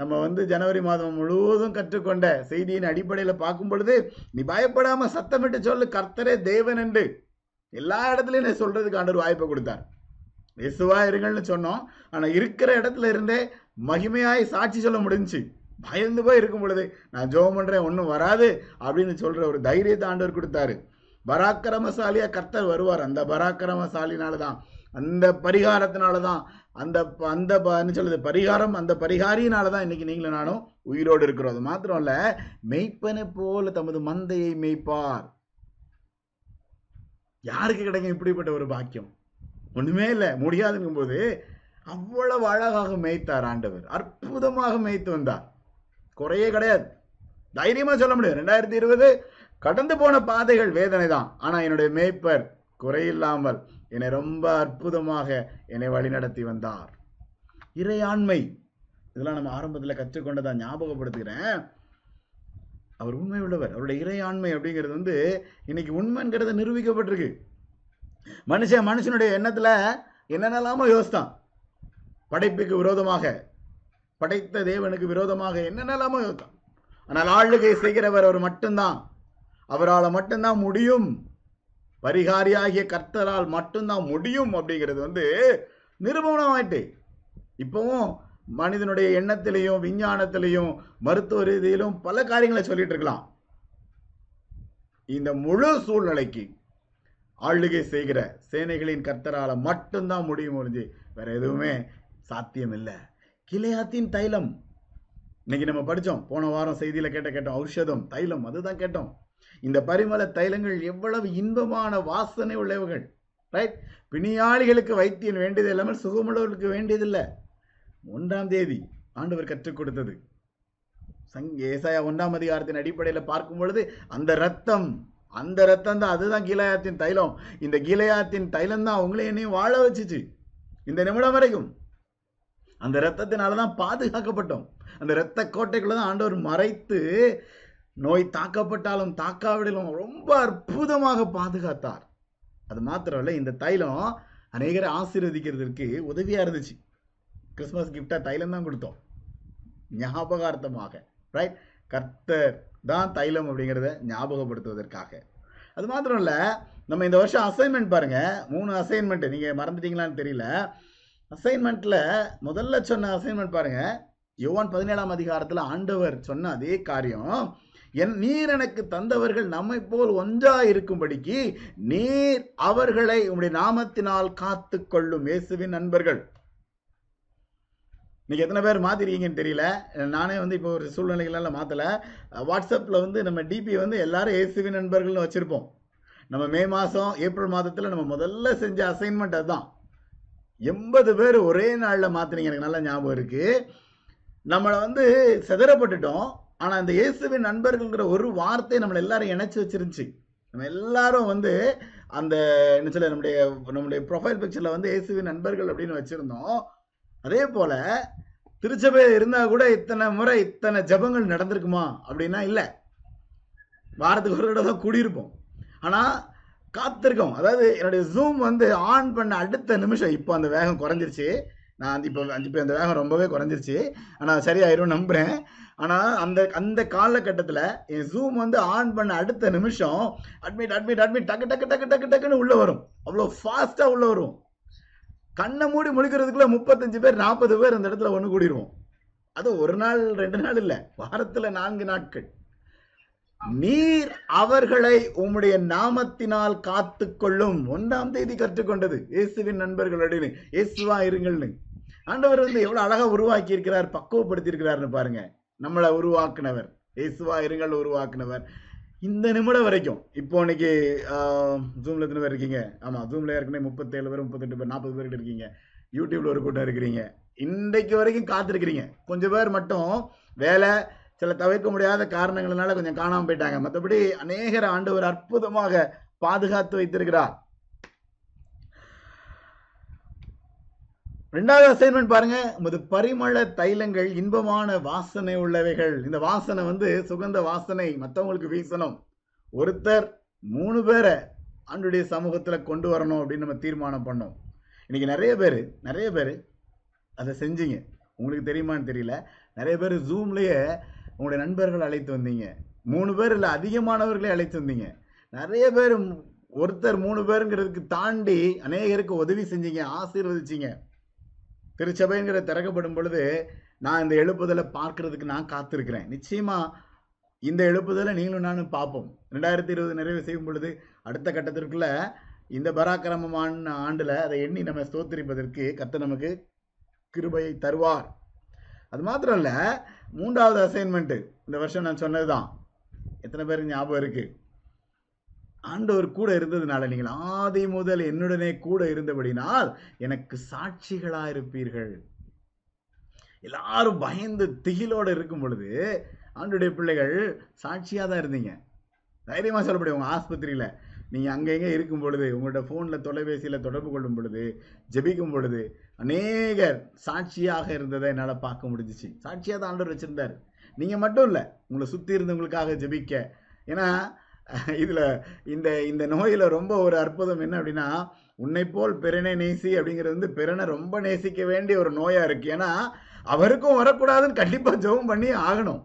நம்ம வந்து ஜனவரி மாதம் முழுவதும் கற்றுக்கொண்ட செய்தியின் அடிப்படையில் பார்க்கும் பொழுது நீ பயப்படாமல் சத்தமிட்டு சொல்லு கர்த்தரே தேவன் என்று. எல்லா இடத்துலையும் நான் சொல்றதுக்கு ஆண்டவர் வாய்ப்பை கொடுத்தார். இயேசுவா இருங்கள்னு சொன்னோம். ஆனா இருக்கிற இடத்துல இருந்தே மகிமையாய் சாட்சி சொல்ல முடிஞ்சுச்சு பயந்து போய் இருக்கும் பொழுது நான் ஜெபம் பண்றேன் ஒன்றும் வராது அப்படின்னு சொல்ற ஒரு தைரியத்தை ஆண்டவர் கொடுத்தாரு. பராக்கிரமசாலியா கர்த்தர் வருவார். அந்த பராக்கிரமசாலினால தான் அந்த பரிகாரத்தினால தான் அந்த ப- அந்த ப- என்ன சொல்லுது பரிகாரம் அந்த பரிகாரியினால தான் இன்னைக்கு நீங்களும் நானும் உயிரோடு இருக்கிறோம். அது மாத்திரம் இல்ல மெய்ப்பனை போல தமது மந்தையை மெய்ப்பார். யாருக்கு கிடைக்கும் இப்படிப்பட்ட ஒரு பாக்கியம்? ஒண்ணுமே இல்லை. முடியாதுங்கும் போது அவ்வளவு அழகாக மேய்த்தார் ஆண்டவர். அற்புதமாக மேய்த்து வந்தார். குறையே கிடையாது. தைரியமா சொல்ல முடியும் ரெண்டாயிரத்தி இருபது கடந்து போன பாதைகள் வேதனை தான். ஆனா என்னுடைய மேய்ப்பர் குறையில்லாமல் என்னை ரொம்ப அற்புதமாக என்னை வழிநடத்தி வந்தார். இறையாண்மை. இதெல்லாம் நம்ம ஆரம்பத்தில் கற்றுக்கொண்டதான் ஞாபகப்படுத்துகிறேன். அவர் உண்மை உள்ளவர். அவருடைய இறையாண்மை அப்படிங்கிறது வந்து இன்னைக்கு உண்மைங்கிறது நிரூபிக்கப்பட்டிருக்கு. மனுஷன் மனுஷனுடைய எண்ணத்தில் என்னென்னலாமோ யோசித்தான். படைப்புக்கு விரோதமாக படைத்த தேவனுக்கு விரோதமாக என்னென்னலாமோ யோசித்தான். ஆனால் ஆளுகை செய்கிறவர் அவர் மட்டும்தான். அவரால் மட்டும்தான் முடியும். பரிகாரியாகிய கர்த்தரால் மட்டும்தான் முடியும் அப்படிங்கிறது வந்து நிரூபணமாயிட்டு. இப்போவும் மனிதனுடைய எண்ணத்திலையும் விஞ்ஞானத்திலையும் மருத்துவ ரீதியிலும் பல காரியங்களை சொல்லிட்டு இருக்கலாம். இந்த முழு சூழ்நிலைக்கு ஆளுகை செய்கிற சேனைகளின் கர்த்தரால மட்டும்தான் முடியும் ஒழிஞ்சு வேற எதுவுமே சாத்தியம் இல்லை கிளையாத்தின் தைலம். இன்னைக்கு நம்ம படித்தோம் போன வாரம் செய்தியில கேட்ட கேட்டோம். ஔஷதம் தைலம் அதுதான் கேட்டோம். இந்த பரிமள தைலங்கள் எவ்வளவு இன்பமான வாசனை உள்ளவர்கள் ரைட் பிணியாளிகளுக்கு வைத்தியம் வேண்டியது இல்லாமல் சுகமுள்ளவர்களுக்கு வேண்டியதில்லை. ஒன்றாம் தேதி ஆண்டவர் கற்றுக் கொடுத்தது. சங் ஏசாயா ஒன்றாம் அதிகாரத்தின் அடிப்படையில் பார்க்கும் பொழுது அந்த ரத்தம் அந்த ரத்தம் தான் அதுதான் கீழயாத்தின் தைலம். இந்த கீழயாத்தின் தைலம் தான் அவங்களே என்னையும் வாழ வச்சுச்சு. இந்த நிமிடம் வரைக்கும். அந்த ரத்தத்தினால தான் பாதுகாக்கப்பட்டோம். அந்த இரத்த கோட்டைக்குள்ள தான் ஆண்டவர் மறைத்து நோய் தாக்கப்பட்டாலும் தாக்காவிடலும் ரொம்ப அற்புதமாக பாதுகாத்தார். அது மாத்திரம் இல்லை இந்த தைலம் அநேகரை ஆசீர்வதிக்கிறதுக்கு உதவியாக இருந்துச்சு. கிறிஸ்மஸ் கிஃப்டாக தைலம் தான் கொடுத்தோம். ஞாபகார்த்தமாக ரைட் கர்த்தர் தான் தைலம் அப்படிங்கிறத ஞாபகப்படுத்துவதற்காக. அது மாத்திரம் இல்லை நம்ம இந்த வருஷம் அசைன்மெண்ட் பாருங்கள் மூணு அசைன்மெண்ட்டு நீங்கள் மறந்துட்டீங்களான்னு தெரியல. அசைன்மெண்ட்டில் முதல்ல சொன்ன அசைன்மெண்ட் பாருங்கள் யோவான் பதினேழாம் அதிகாரத்தில் ஆண்டவர் சொன்ன அதே காரியம். என் நீர் எனக்கு தந்தவர்கள் நம்மை போல் ஒன்றா இருக்கும்படிக்கு நீர் அவர்களை உங்களுடைய நாமத்தினால் காத்து கொள்ளும் இயேசுவின் நண்பர்கள். இன்னைக்கு எத்தனை பேர் மாத்திருக்கீங்கன்னு தெரியல. நானே வந்து இப்போ ஒரு சூழ்நிலைகளால் மாற்றலை வாட்ஸ்அப்பில் வந்து நம்ம டிபி வந்து எல்லாரும் இயேசுவின் நண்பர்கள்னு வச்சுருப்போம். நம்ம மே மாதம் ஏப்ரல் மாதத்தில் நம்ம முதல்ல செஞ்ச அசைன்மெண்ட் அதுதான். எண்பது பேர் ஒரே நாளில் மாத்தினீங்க. எனக்கு நல்ல ஞாபகம் இருக்குது நம்மளை வந்து செதறப்பட்டுட்டோம். ஆனால் அந்த இயேசுவின் நண்பர்கள்ங்கிற ஒரு வார்த்தை நம்மளை எல்லாரும் இணைச்சி வச்சிருந்துச்சு. நம்ம எல்லாரும் வந்து அந்த என்ன சொல்ல நம்முடைய நம்முடைய ப்ரொஃபைல் பிக்சரில் வந்து இயேசுவின் நண்பர்கள் அப்படின்னு வச்சுருந்தோம். அதே போல திருச்சபையில் இருந்தா கூட இத்தனை முறை இத்தனை ஜெபங்கள் நடந்திருக்குமா அப்படின்னா இல்லை. வாரத்துக்கு ஒரு தடவை தான் கூடியிருப்போம். ஆனால் காத்திருக்கோம். அதாவது என்னுடைய ஜூம் வந்து ஆன் பண்ண அடுத்த நிமிஷம். இப்போ அந்த வேகம் குறைஞ்சிருச்சு. நான் வந்து இப்போ இப்போ அந்த வேகம் ரொம்பவே குறைஞ்சிருச்சு. ஆனால் சரியாயிரும் நம்புகிறேன் ஆனால் அந்த அந்த காலகட்டத்தில் என் ஜூம் வந்து ஆன் பண்ண அடுத்த நிமிஷம் அட்மிட் அட்மிட் அட்மிட் டக்கு டக்கு டக்கு டக்கு டக்குன்னு உள்ளே வரும். அவ்வளோ ஃபாஸ்ட்டாக உள்ளே வரும். கண்ணை மூடி முழிக்கிறதுக்குள்ள முப்பத்தஞ்சு பேர் நாற்பது பேர் அந்த இடத்துல ஒன்று கூடிடுவோம் அது ஒரு நாள் ரெண்டு நாள் இல்லை. வாரத்தில் நான்கு நாட்கள். நீர் அவர்களை உம்முடைய நாமத்தினால் காத்து கொள்ளும். ஒன்றாம் தேதி கற்றுக்கொண்டது இயேசுவின் நண்பர்கள் அப்படின்னு இயேசுவா இருங்கள்னு. ஆண்டவர் வந்து எவ்வளவு அழகா உருவாக்கி இருக்கிறார் பக்குவப்படுத்தி இருக்கிறார்னு பாருங்க. நம்மளை உருவாக்குனவர். இயேசுவா இருங்கள் உருவாக்குனவர். இந்த நிமிடம் வரைக்கும் இப்போ இன்னைக்கு ஜூம்ல எத்தனை பேர் இருக்கீங்க? ஆமா ஜூம்ல ஏற்கனவே முப்பத்தேழு பேர் முப்பத்தெட்டு பேர் நாற்பது பேர் இருக்கீங்க. யூடியூப்ல ஒரு கூட்டம் இருக்கிறீங்க. இன்றைக்கு வரைக்கும் காத்திருக்கிறீங்க. கொஞ்சம் பேர் மட்டும் வேலை சில தவிர்க்க முடியாத காரணங்களினால கொஞ்சம் காணாமல் போயிட்டாங்க. மற்றபடி அநேகர் ஒரு அற்புதமாக பாதுகாத்து வைத்திருக்கிறார். ரெண்டாவது அசைன்மெண்ட் பாருங்க. உமது பரிமள தைலங்கள் இன்பமான வாசனை உள்ளவைகள். இந்த வாசனை வந்து சுகந்த வாசனை மற்றவங்களுக்கு வீசணும். ஒருத்தர் மூணு பேரை ஆண்டுடைய சமூகத்தில் கொண்டு வரணும் அப்படின்னு நம்ம தீர்மானம் பண்ணோம். இன்னைக்கு நிறைய பேர் நிறைய பேர் அதை செஞ்சீங்க. உங்களுக்கு தெரியுமான்னு தெரியல. நிறைய பேர் ஜூம்லேயே உங்களுடைய நண்பர்கள் அழைத்து வந்தீங்க. மூணு பேர் இல்லை அதிகமானவர்களே அழைத்து வந்தீங்க. நிறைய பேர் ஒருத்தர் மூணு பேருங்கிறதுக்கு தாண்டி அநேகருக்கு உதவி செஞ்சீங்க ஆசீர்வதிச்சிங்க. திருச்சபைங்கிற திறக்கப்படும் பொழுது நான் இந்த எழுப்புதலை பார்க்கறதுக்கு நான் காத்திருக்கிறேன். நிச்சயமா இந்த எழுப்புதலை நீங்களும் நானும் பார்ப்போம். ரெண்டாயிரத்தி இருபது நிறைவு செய்யும் பொழுது அடுத்த கட்டத்திற்குள்ள இந்த பராக்கிரமமான ஆண்டில் அதை எண்ணி நம்ம ஸ்தோத்திரிப்பதற்கு கத்த நமக்கு கிருபையை தருவார். அது மாத்திரம் இல்லை மூன்றாவது அசைன்மெண்ட்டு இந்த வருஷம் நான் சொன்னது தான் எத்தனை பேருக்கு ஞாபகம் இருக்குது ஆண்டவர் கூட இருந்ததுனால நீங்கள் ஆதி முதல் என்னுடனே கூட இருந்தபடினால் எனக்கு சாட்சிகளா இருப்பீர்கள் எல்லாரும் பயந்து திகிலோடு இருக்கும் பொழுது ஆண்டுடைய பிள்ளைகள் சாட்சியாக தான் இருந்தீங்க. தைரியமாக சொல்ல முடியும் ஆஸ்பத்திரியில். நீங்கள் அங்கே அங்க இருக்கும் பொழுது உங்களோட ஃபோனில் தொலைபேசியில் தொடர்பு கொள்ளும் பொழுது ஜெபிக்கும் பொழுது அநேகர் சாட்சியாக இருந்ததை என்னால் பார்க்க முடிஞ்சிச்சு. சாட்சியாக தான் ஆண்டவர் வச்சுருந்தார். நீங்கள் மட்டும் இல்லை உங்களை சுற்றி இருந்தவங்களுக்காக ஜெபிக்க. ஏன்னா இதுல இந்த இந்த நோயில ரொம்ப ஒரு அற்புதம் என்ன அப்படின்னா உன்னை போல் பிறனை நேசி அப்படிங்கிறது வந்து பிறனை ரொம்ப நேசிக்க வேண்டிய ஒரு நோயா இருக்கு. ஏன்னா அவருக்கும் வரக்கூடாதுன்னு கண்டிப்பா ஜெபம் பண்ணி ஆகணும்.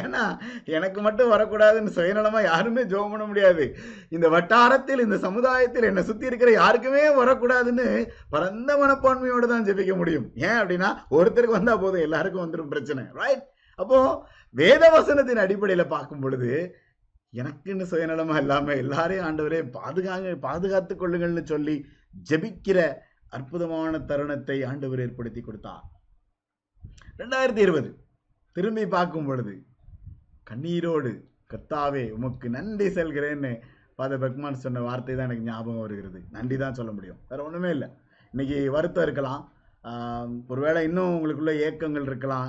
ஏன்னா எனக்கு மட்டும் வரக்கூடாதுன்னு சுயநலமா யாருமே ஜெபம் பண்ண முடியாது. இந்த வட்டாரத்தில் இந்த சமுதாயத்தில் என்னை சுத்தி இருக்கிற யாருக்குமே வரக்கூடாதுன்னு பரந்த மனப்பான்மையோடு தான் ஜெபிக்க முடியும். ஏன் அப்படின்னா ஒருத்தருக்கு வந்தா போதும் எல்லாருக்கும் வந்துடும் பிரச்சனை ரைட் அப்போ வேத வசனத்தின் பார்க்கும் பொழுது எனக்குன்னு சுயநலமா இல்லாம எல்லாரையும் ஆண்டவரே பாதுகாங்க பாதுகாத்துக் கொள்ளுங்கள்னு சொல்லி ஜெபிக்கிற அற்புதமான தருணத்தை ஆண்டவர் ஏற்படுத்தி கொடுத்தார். ரெண்டாயிரத்தி இருபது. திரும்பி பார்க்கும் பொழுது கண்ணீரோடு கர்த்தாவே உமக்கு நன்றி செல்கிறேன்னு ஃபாதர் பெக்மான் சொன்ன வார்த்தை தான் எனக்கு ஞாபகம் வருகிறது. நன்றி தான் சொல்ல முடியும். வேற ஒண்ணுமே இல்லை. இன்னைக்கு வருத்தம் இருக்கலாம். ஒருவேளை இன்னும் உங்களுக்குள்ள ஏக்கங்கள் இருக்கலாம்.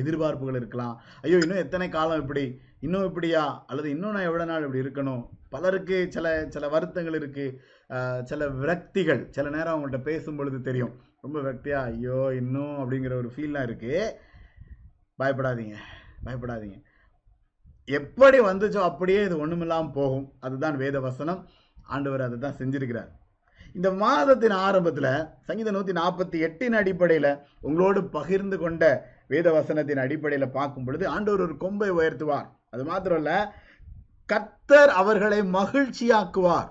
எதிர்பார்ப்புகள் இருக்கலாம். ஐயோ இன்னும் எத்தனை காலம் இப்படி இன்னும் இப்படியா? அல்லது இன்னும் நான் எவ்வளோ நாள் இப்படி இருக்கணும்? பலருக்கு சில சில வருத்தங்கள் இருக்குது சில விரக்திகள். சில நேரம் அவங்கள்ட்ட பேசும் பொழுது தெரியும். ரொம்ப விரக்தியாக ஐயோ இன்னும் அப்படிங்கிற ஒரு ஃபீல்லாம் இருக்குது பயப்படாதீங்க. பயப்படாதீங்க. எப்படி வந்துச்சோ அப்படியே இது ஒன்றுமில்லாமல் போகும். அதுதான் வேத வசனம். ஆண்டவர் அதை தான் செஞ்சிருக்கிறார். இந்த மாதத்தின் ஆரம்பத்தில் சங்கீதம் நூற்றி நாற்பத்தி எட்டின் அடிப்படையில் உங்களோடு பகிர்ந்து கொண்ட வேத வசனத்தின் அடிப்படையில் பார்க்கும் பொழுது ஆண்டவர் ஒரு கொம்பை உயர்த்துவார். அது மாத்திரம் இல்ல கர்த்தர் அவர்களை மகிழ்ச்சியாக்குவார்.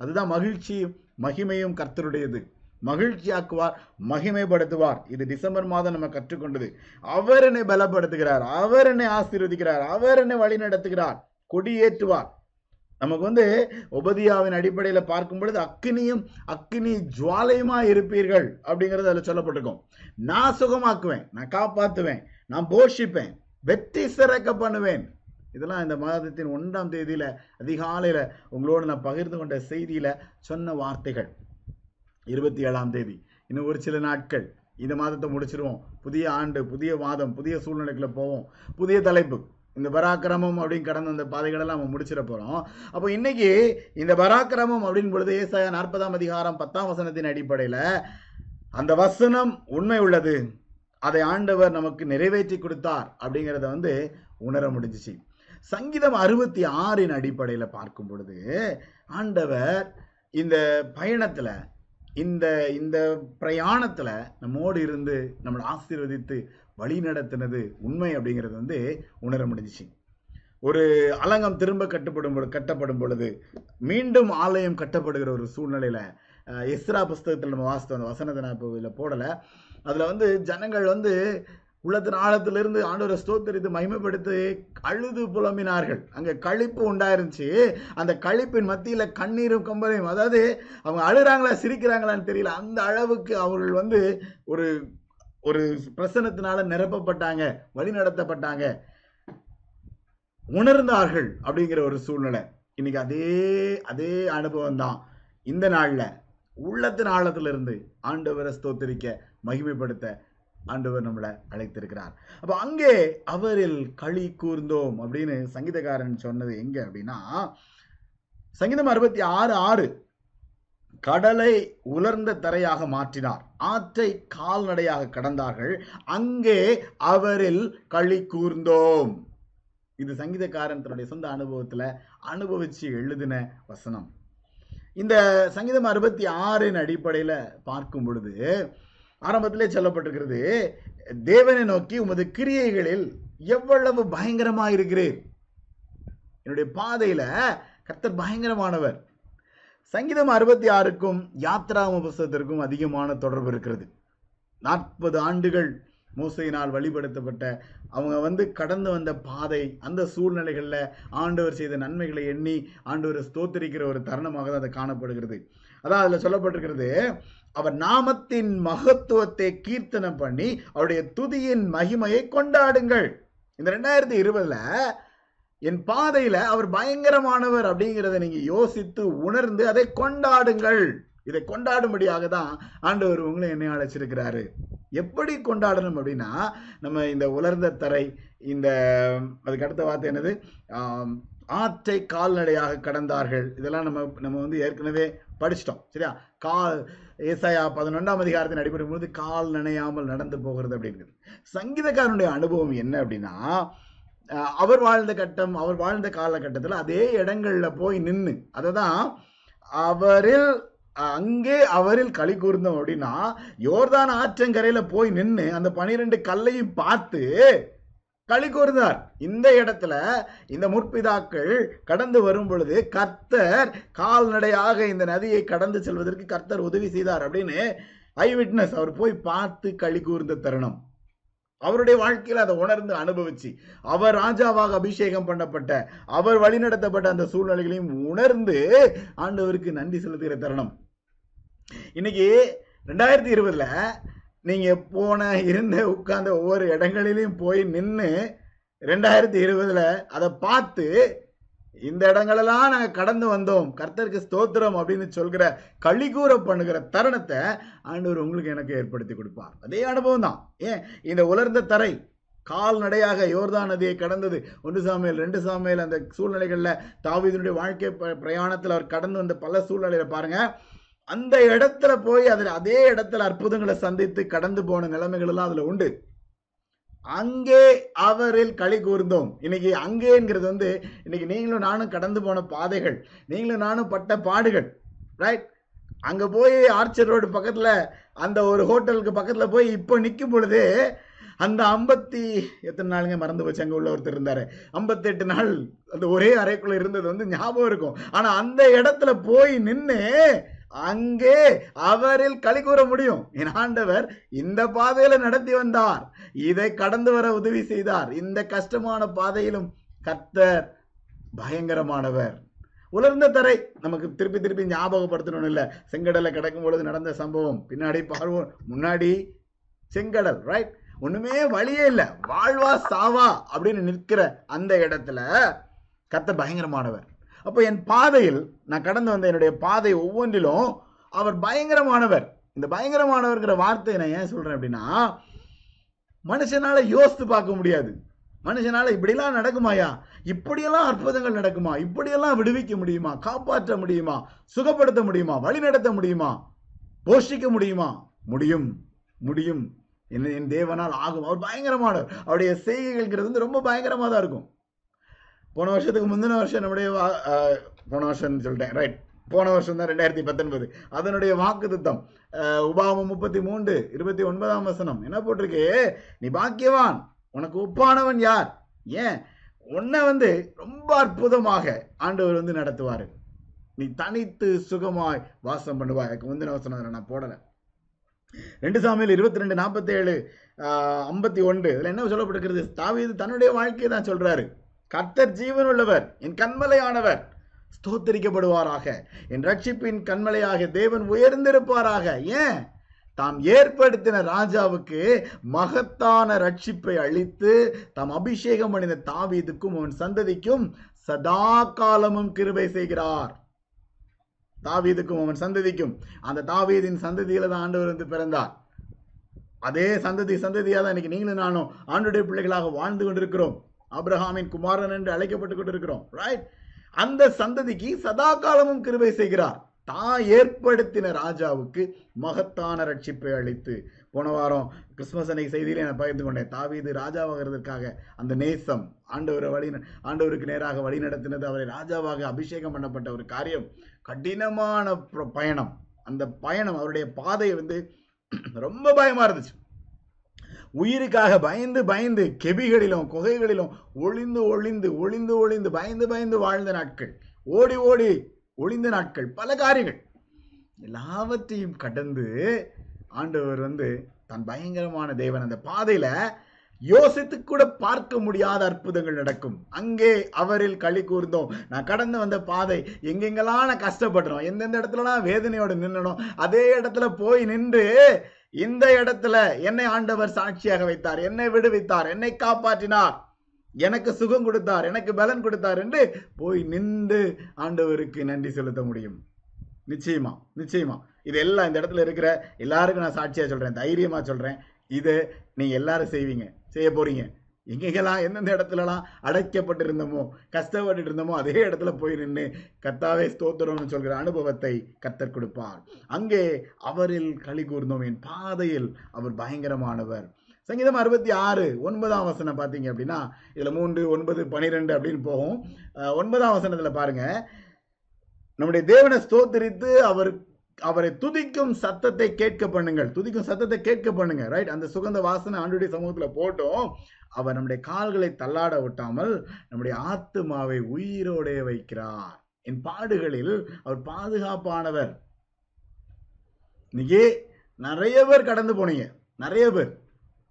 அதுதான் மகிழ்ச்சி மகிமையும் கர்த்தருடையது. மகிழ்ச்சியாக்குவார் மகிமைப்படுத்துவார். இது டிசம்பர் மாதம் நம்ம கற்றுக்கொண்டது. அவர் என்னை பலப்படுத்துகிறார் அவர் என்னை ஆசீர்வதிக்கிறார் அவர் என்னை வழி நடத்துகிறார் கொடியேற்றுவார். நமக்கு வந்து உபதியாவின் அடிப்படையில் பார்க்கும் பொழுது அக்கினியும் அக்கினி ஜுவாலையுமா இருப்பீர்கள் அப்படிங்கிறது அதுல சொல்லப்பட்டிருக்கும். நான் சுகமாக்குவேன் நான் காப்பாத்துவேன் நான் போஷிப்பேன் வெற்றி சிறக்க பண்ணுவேன். இதெல்லாம் இந்த மாதத்தின் ஒன்றாம் தேதியில் அதிகாலையில் உங்களோடு நான் பகிர்ந்து கொண்ட செய்தியில் சொன்ன வார்த்தைகள். இருபத்தி ஏழாம் தேதி. இன்னும் ஒரு சில நாட்கள். இந்த மாதத்தை முடிச்சிருவோம். புதிய ஆண்டு புதிய மாதம் புதிய சூழ்நிலைக்குள்ள போவோம். புதிய தலைப்பு. இந்த பராக்கிரமம் அப்படின்னு கடந்த அந்த பாதைகளெல்லாம் நம்ம முடிச்சிட போகிறோம் அப்போ இன்னைக்கு இந்த பராக்கிரமம் அப்படின்னு பொழுது ஏசாய நாற்பதாம் அதிகாரம் பத்தாம் வசனத்தின் அடிப்படையில் அந்த வசனம் உண்மை உள்ளது. அதை ஆண்டவர் நமக்கு நிறைவேற்றி கொடுத்தார் அப்படிங்கிறத வந்து உணர முடிஞ்சிச்சு. சங்கீதம் அறுபத்தி ஆறின் அடிப்படையில் பார்க்கும் பொழுது ஆண்டவர் இந்த பயணத்தில் இந்த இந்த பிரயாணத்தில் நம்மோடு இருந்து நம்மளை ஆசீர்வதித்து வழி நடத்தினது உண்மை அப்படிங்கிறது வந்து உணர முடிஞ்சிச்சு. ஒரு அலங்கம் திரும்ப கட்டப்படும் பொழுது கட்டப்படும் பொழுது மீண்டும் ஆலயம் கட்டப்படுகிற ஒரு சூழ்நிலையில் எஸ்ரா புஸ்தகத்தில் நம்ம வாசித்தோம் அந்த வசனத்தை நான் இப்போ இதில் போடலை. அதில் வந்து ஜனங்கள் வந்து உள்ளத்தின் ஆழத்திலிருந்து ஆண்டவரை ஸ்தோத்தரித்து மகிமைப்படுத்தி அழுது புலம்பினார்கள். அங்கே கழிப்பு உண்டாயிருந்துச்சு. அந்த கழிப்பின் மத்தியில் கண்ணீரும் கம்பலையும் அதாவது அவங்க அழுகிறாங்களா சிரிக்கிறாங்களான்னு தெரியல. அந்த அளவுக்கு அவர்கள் வந்து ஒரு ஒரு பிரசனத்தினால நிரப்பப்பட்டாங்க வழி நடத்தப்பட்டாங்க உணர்ந்தார்கள் அப்படிங்கிற ஒரு சூழ்நிலை. இன்னைக்கு அதே அதே அனுபவம் தான் இந்த நாளில் உள்ளத்தின் ஆழத்திலிருந்து ஆண்டவரை ஸ்தோத்தரிக்க மகிமைப்படுத்த ஆண்டவர் நம்மளை அழைத்திருக்கிறார். அப்போ அங்கே அவரில் களி கூர்ந்தோம் அப்படின்னு சங்கீதக்காரன் சொன்னது எங்க அப்படின்னா சங்கீதம் அறுபத்தி ஆறு ஆறு. கடலை உலர்ந்த தரையாக மாற்றினார். ஆற்றை கால்நடையாக கடந்தார்கள். அங்கே அவரில் களி கூர்ந்தோம். இது சங்கீதக்காரன் தன்னுடைய சொந்த அனுபவத்துல அனுபவிச்சு எழுதின வசனம். இந்த சங்கீதம் அறுபத்தி ஆறின் அடிப்படையில் பார்க்கும் பொழுது ஆரம்பத்திலே சொல்லப்பட்டிருக்கிறது தேவனை நோக்கி உமது கிரியைகளில் எவ்வளவு பயங்கரமா இருக்கிறீர் என்னுடைய பாதையில கர்த்தர் பயங்கரமானவர். சங்கீதம் அறுபத்தி ஆறுக்கும் யாத்ரா புஸ்தகத்திற்கும் அதிகமான தொடர்பு இருக்கிறது. நாற்பது ஆண்டுகள் மோசையினால் வழிபடுத்தப்பட்ட அவங்க வந்து கடந்து வந்த பாதை அந்த சூழ்நிலைகளில் ஆண்டவர் செய்த நன்மைகளை எண்ணி ஆண்டவர் ஸ்தோத்தரிக்கிற ஒரு தருணமாக தான் அது காணப்படுகிறது. அதான் அதில் சொல்லப்பட்டிருக்கிறது அவர் நாமத்தின் மகத்துவத்தை கீர்த்தனம் பண்ணி அவருடைய துதியின் மகிமையை கொண்டாடுங்கள். இந்த ரெண்டாயிரத்தி இருபதுல என் பாதையில அவர் பயங்கரமானவர் அப்படிங்கிறத நீங்க யோசித்து உணர்ந்து அதை கொண்டாடுங்கள். இதை கொண்டாடும்படியாக தான் ஆண்டவர் உங்களை என்னை அழைச்சிருக்கிறாரு. எப்படி கொண்டாடணும் அப்படின்னா நம்ம இந்த உலர்ந்த தரை இந்த அதுக்கு அடுத்த வார்த்தை என்னது? ஆற்றை கால்நடையாக கடந்தார்கள். இதெல்லாம் நம்ம நம்ம வந்து ஏற்கனவே படிச்சிட்டோம் சரியா? கால் ஏசாயா பதினொன்றாம் அதிகாரத்தின் அடிப்படையும் போது கால் நனையாமல் நடந்து போகிறது அப்படிங்கிறது சங்கீதக்காரனுடைய அனுபவம் என்ன அப்படின்னா அவர் வாழ்ந்த கட்டம் அவர் வாழ்ந்த காலகட்டத்தில் அதே இடங்கள்ல போய் நின்று அதை தான் அவரில் அங்கே அவரில் களி கூர்ந்தோம் அப்படின்னா யோர்தான் ஆற்றங்கரையில் போய் நின்று அந்த பனிரெண்டு கல்லையும் பார்த்து களி கூர்ந்தார் இந்த இடத்துல இந்த முற்பிதாக்கள் கடந்து வரும் பொழுது கர்த்தர் கால்நடையாக இந்த நதியை கடந்து செல்வதற்கு கர்த்தர் உதவி செய்தார் அப்படின்னு ஐ விட்னஸ் அவர் போய் பார்த்து களி கூர்ந்த தருணம். அவருடைய வாழ்க்கையில் அதை உணர்ந்து அனுபவிச்சு அவர் ராஜாவாக அபிஷேகம் பண்ணப்பட்ட அவர் வழிநடத்தப்பட்ட அந்த சூழ்நிலைகளையும் உணர்ந்து ஆண்டவருக்கு நன்றி செலுத்துகிற தருணம். இன்னைக்கு ரெண்டாயிரத்தி இருபதுல நீங்கள் போன இருந்த உட்கார்ந்த ஒவ்வொரு இடங்களிலையும் போய் நின்று ரெண்டாயிரத்தி இருபதில் அதை பார்த்து இந்த இடங்களெல்லாம் நாங்கள் கடந்து வந்தோம். கர்த்தருக்கு ஸ்தோத்திரம் அப்படின்னு சொல்கிற கழிகூற பண்ணுகிற தருணத்தை ஆண்டவர் உங்களுக்கு எனக்கு ஏற்படுத்தி கொடுப்பார். அதே அனுபவம் தான். ஏன்? இந்த உலர்ந்த தரை கால்நடையாக யோர்தான் நதியை கடந்தது. ஒன்று சாமியல் ரெண்டு சாமியல் அந்த சூழ்நிலைகளில் தாவீதுடைய வாழ்க்கை ப- பிரயாணத்தில் அவர் கடந்து வந்த பல சூழ்நிலையில் பாருங்கள் அந்த இடத்துல போய் அதில் அதே இடத்துல அற்புதங்களை சந்தித்து கடந்து போன நிலைமைகள் எல்லாம் அதுல உண்டு. அங்கே அவரில் களி கூர்ந்தோம். இன்னைக்கு அங்கேங்கிறது வந்து இன்னைக்கு நீங்களும் நானும் கடந்து போன பாதைகள் நீங்களும் நானும் பட்ட பாடுகள் ரைட் அங்க போய் ஆர்ச்சர் ரோடு பக்கத்துல அந்த ஒரு ஹோட்டலுக்கு பக்கத்துல போய் இப்போ நிற்கும் பொழுது அந்த ஐம்பத்தி எத்தனை நாளுங்க மறந்து போச்சு அங்கே உள்ள ஒருத்தர் இருந்தார். ஐம்பத்தெட்டு நாள் அந்த ஒரே அறைக்குள்ளே இருந்தது வந்து ஞாபகம் இருக்கும். ஆனால் அந்த இடத்துல போய் நின்று அங்கே அவரில் களி கூற முடியும். என் ஆண்டவர் இந்த பாதையில நடத்தி வந்தார். இதை கடந்து வர உதவி செய்தார். இந்த கஷ்டமான பாதையிலும் கர்த்தர் பயங்கரமானவர். உலர்ந்த தரை நமக்கு திருப்பி திருப்பி ஞாபகப்படுத்தணும் இல்ல. செங்கடலை கிடக்கும் பொழுது நடந்த சம்பவம். பின்னாடி பார்வோம். முன்னாடி செங்கடல் ரைட் ஒண்ணுமே வழியே இல்லை. வாழ்வா சாவா அப்படின்னு நிற்கிற அந்த இடத்துல கத்த பயங்கரமானவர். அப்போ என் பாதையில் நான் கடந்து வந்த என்னுடைய பாதை ஒவ்வொன்றிலும் அவர் பயங்கரமானவர். இந்த பயங்கரமானவர்கிற வார்த்தையை நான் ஏன் சொல்கிறேன் அப்படின்னா மனுஷனால் யோசித்து பார்க்க முடியாது. மனுஷனால் இப்படிலாம் நடக்குமாயா இப்படியெல்லாம் அற்புதங்கள் நடக்குமா? இப்படியெல்லாம் விடுவிக்க முடியுமா? காப்பாற்ற முடியுமா? சுகப்படுத்த முடியுமா? வழிநடத்த முடியுமா? போஷிக்க முடியுமா? முடியும். முடியும். என்ன என் தேவனால் ஆகும். அவர் பயங்கரமானவர். அவருடைய செய்கைகள்ங்கிறது வந்து ரொம்ப பயங்கரமாக தான் இருக்கும். போன வருஷத்துக்கு முந்தின வருஷம் நம்முடைய வா- போன வருஷம்னு சொல்லிட்டேன். ரைட் போன வருஷம் தான் ரெண்டாயிரத்தி பத்தொன்பது. அதனுடைய வாக்கு திட்டம் உபாமம் முப்பத்தி மூன்று இருபத்தி ஒன்பதாம் வசனம். என்ன போட்டிருக்கு? நீ பாக்கியவான். உனக்கு ஒப்பானவன் யார்? ஏன்? உன்னை வந்து ரொம்ப அற்புதமாக ஆண்டவர் வந்து நடத்துவார். நீ தனித்து சுகமாய் வாசம் பண்ணுவாய். எனக்கு முந்தின வசனம் அதில் நான் போடலை. ரெண்டு சாமியில் இருபத்தி ரெண்டு நாற்பத்தி ஏழு ஐம்பத்தி ஒன்று. இதில் என்ன சொல்லப்பட்டிருக்கிறது தாவி தன்னுடைய வாழ்க்கையை தான் சொல்கிறாரு கர்த்தர் ஜீவன் உள்ளவர் என் கண்மலையானவர் ஸ்தோத்தரிக்கப்படுவாராக. என் ரட்சிப்பின் கண்மலையாக தேவன் உயர்ந்திருப்பாராக. ஏன்? தாம் ஏற்படுத்தின ராஜாவுக்கு மகத்தான ரட்சிப்பை அளித்து தாம் அபிஷேகம் அடைந்த தாவீதுக்கும் அவன் சந்ததிக்கும் சதா காலமும் கிருபை செய்கிறார். தாவீதுக்கும் அவன் சந்ததிக்கும். அந்த தாவீதின் சந்ததியில தான் ஆண்டவர் வந்து பிறந்தார். அதே சந்ததி சந்ததியாக தான் இன்னைக்கு நீங்களும் நானும் ஆண்டுடைய பிள்ளைகளாக வாழ்ந்து கொண்டிருக்கிறோம். அப்ரஹாமின் குமாரன் என்று அழைக்கப்பட்டு கொண்டிருக்கிறோம் ரைட் அந்த சந்ததிக்கு சதா காலமும் கிருபை செய்கிறார். தான் ஏற்படுத்தின ராஜாவுக்கு மகத்தான ரட்சிப்பை அளித்து போன வாரம் கிறிஸ்துமஸ் அன்னைக்கு செய்தியிலே நான் பகிர்ந்து கொண்டேன். தாவீது ராஜாவாகிறதுக்காக அந்த நேசம் ஆண்டவரை வழி ஆண்டவருக்கு நேராக வழி நடத்தினது அவரை ராஜாவாக அபிஷேகம் பண்ணப்பட்ட ஒரு காரியம். கடினமான பயணம். அந்த பயணம் அவருடைய பாதை வந்து ரொம்ப பயமா இருந்துச்சு. உயிருக்காக பயந்து பயந்து கெபிகளிலும் குகைகளிலும் ஒளிந்து ஒளிந்து ஒளிந்து ஒளிந்து பயந்து பயந்து வாழ்ந்த நாட்கள். ஓடி ஓடி ஒளிந்த நாட்கள். பல காரியங்கள். எல்லாவற்றையும் கடந்து ஆண்டவர் வந்து தன் பயங்கரமான தேவன் அந்த பாதையில் யோசித்து கூட பார்க்க முடியாத அற்புதங்கள் நடக்கும். அங்கே அவரில் களி கூர்ந்தோம். நான் கடந்து வந்த பாதை எங்கெங்கெல்லாம் நான் கஷ்டப்படுறோம் எந்தெந்த இடத்துலலாம் வேதனையோடு நின்னணும் அதே இடத்துல போய் நின்று இந்த இடத்துல என்னை ஆண்டவர் சாட்சியாக வைத்தார் என்னை விடுவித்தார் என்னை காப்பாற்றினார். எனக்கு சுகம் கொடுத்தார் எனக்கு பலன் கொடுத்தார் என்று போய் நின்று ஆண்டவருக்கு நன்றி செலுத்த முடியும். நிச்சயமா நிச்சயமா. இது எல்லாம் இந்த இடத்துல இருக்கிற எல்லாருக்கும் நான் சாட்சியாக சொல்றேன் தைரியமா சொல்றேன். இது நீங்கள் எல்லாரும் செய்வீங்க. செய்ய போறீங்க. எங்கெங்கெல்லாம் எந்தெந்த இடத்துலலாம் அடைக்கப்பட்டிருந்தோமோ கஷ்டப்பட்டு இருந்தோமோ அதே இடத்துல போய் நின்று கத்தாவே ஸ்தோத்திரம்னு சொல்கிற அனுபவத்தை கத்தர் கொடுப்பார். அங்கே அவரில் களி கூர்ந்தோம். என் பாதையில் அவர் பயங்கரமானவர். சங்கீதம் அறுபத்தி ஆறு ஒன்பதாம் வசனம் பார்த்தீங்க அப்படின்னா இதில் மூன்று ஒன்பது பனிரெண்டு அப்படின்னு போகும். ஒன்பதாம் வசனத்தில் பாருங்கள் நம்முடைய தேவனை ஸ்தோத்திரித்து அவர் அவரை துதிக்கும் சத்தத்தை கேட்க பண்ணுங்கள். துதிக்கும் சத்தத்தை கேட்க பண்ணுங்க. ரைட் அந்த சுகந்த வாசனை ஆண்டுடைய சமூகத்துல போட்டோம். அவர் நம்முடைய கால்களை தள்ளாட விட்டாமல் நம்முடைய ஆத்துமாவை உயிரோடே வைக்கிறார். என் பாடுகளில் அவர் பாதுகாப்பானவர். இன்னைக்கு நிறைய பேர் கடந்து போனீங்க. நிறைய பேர்.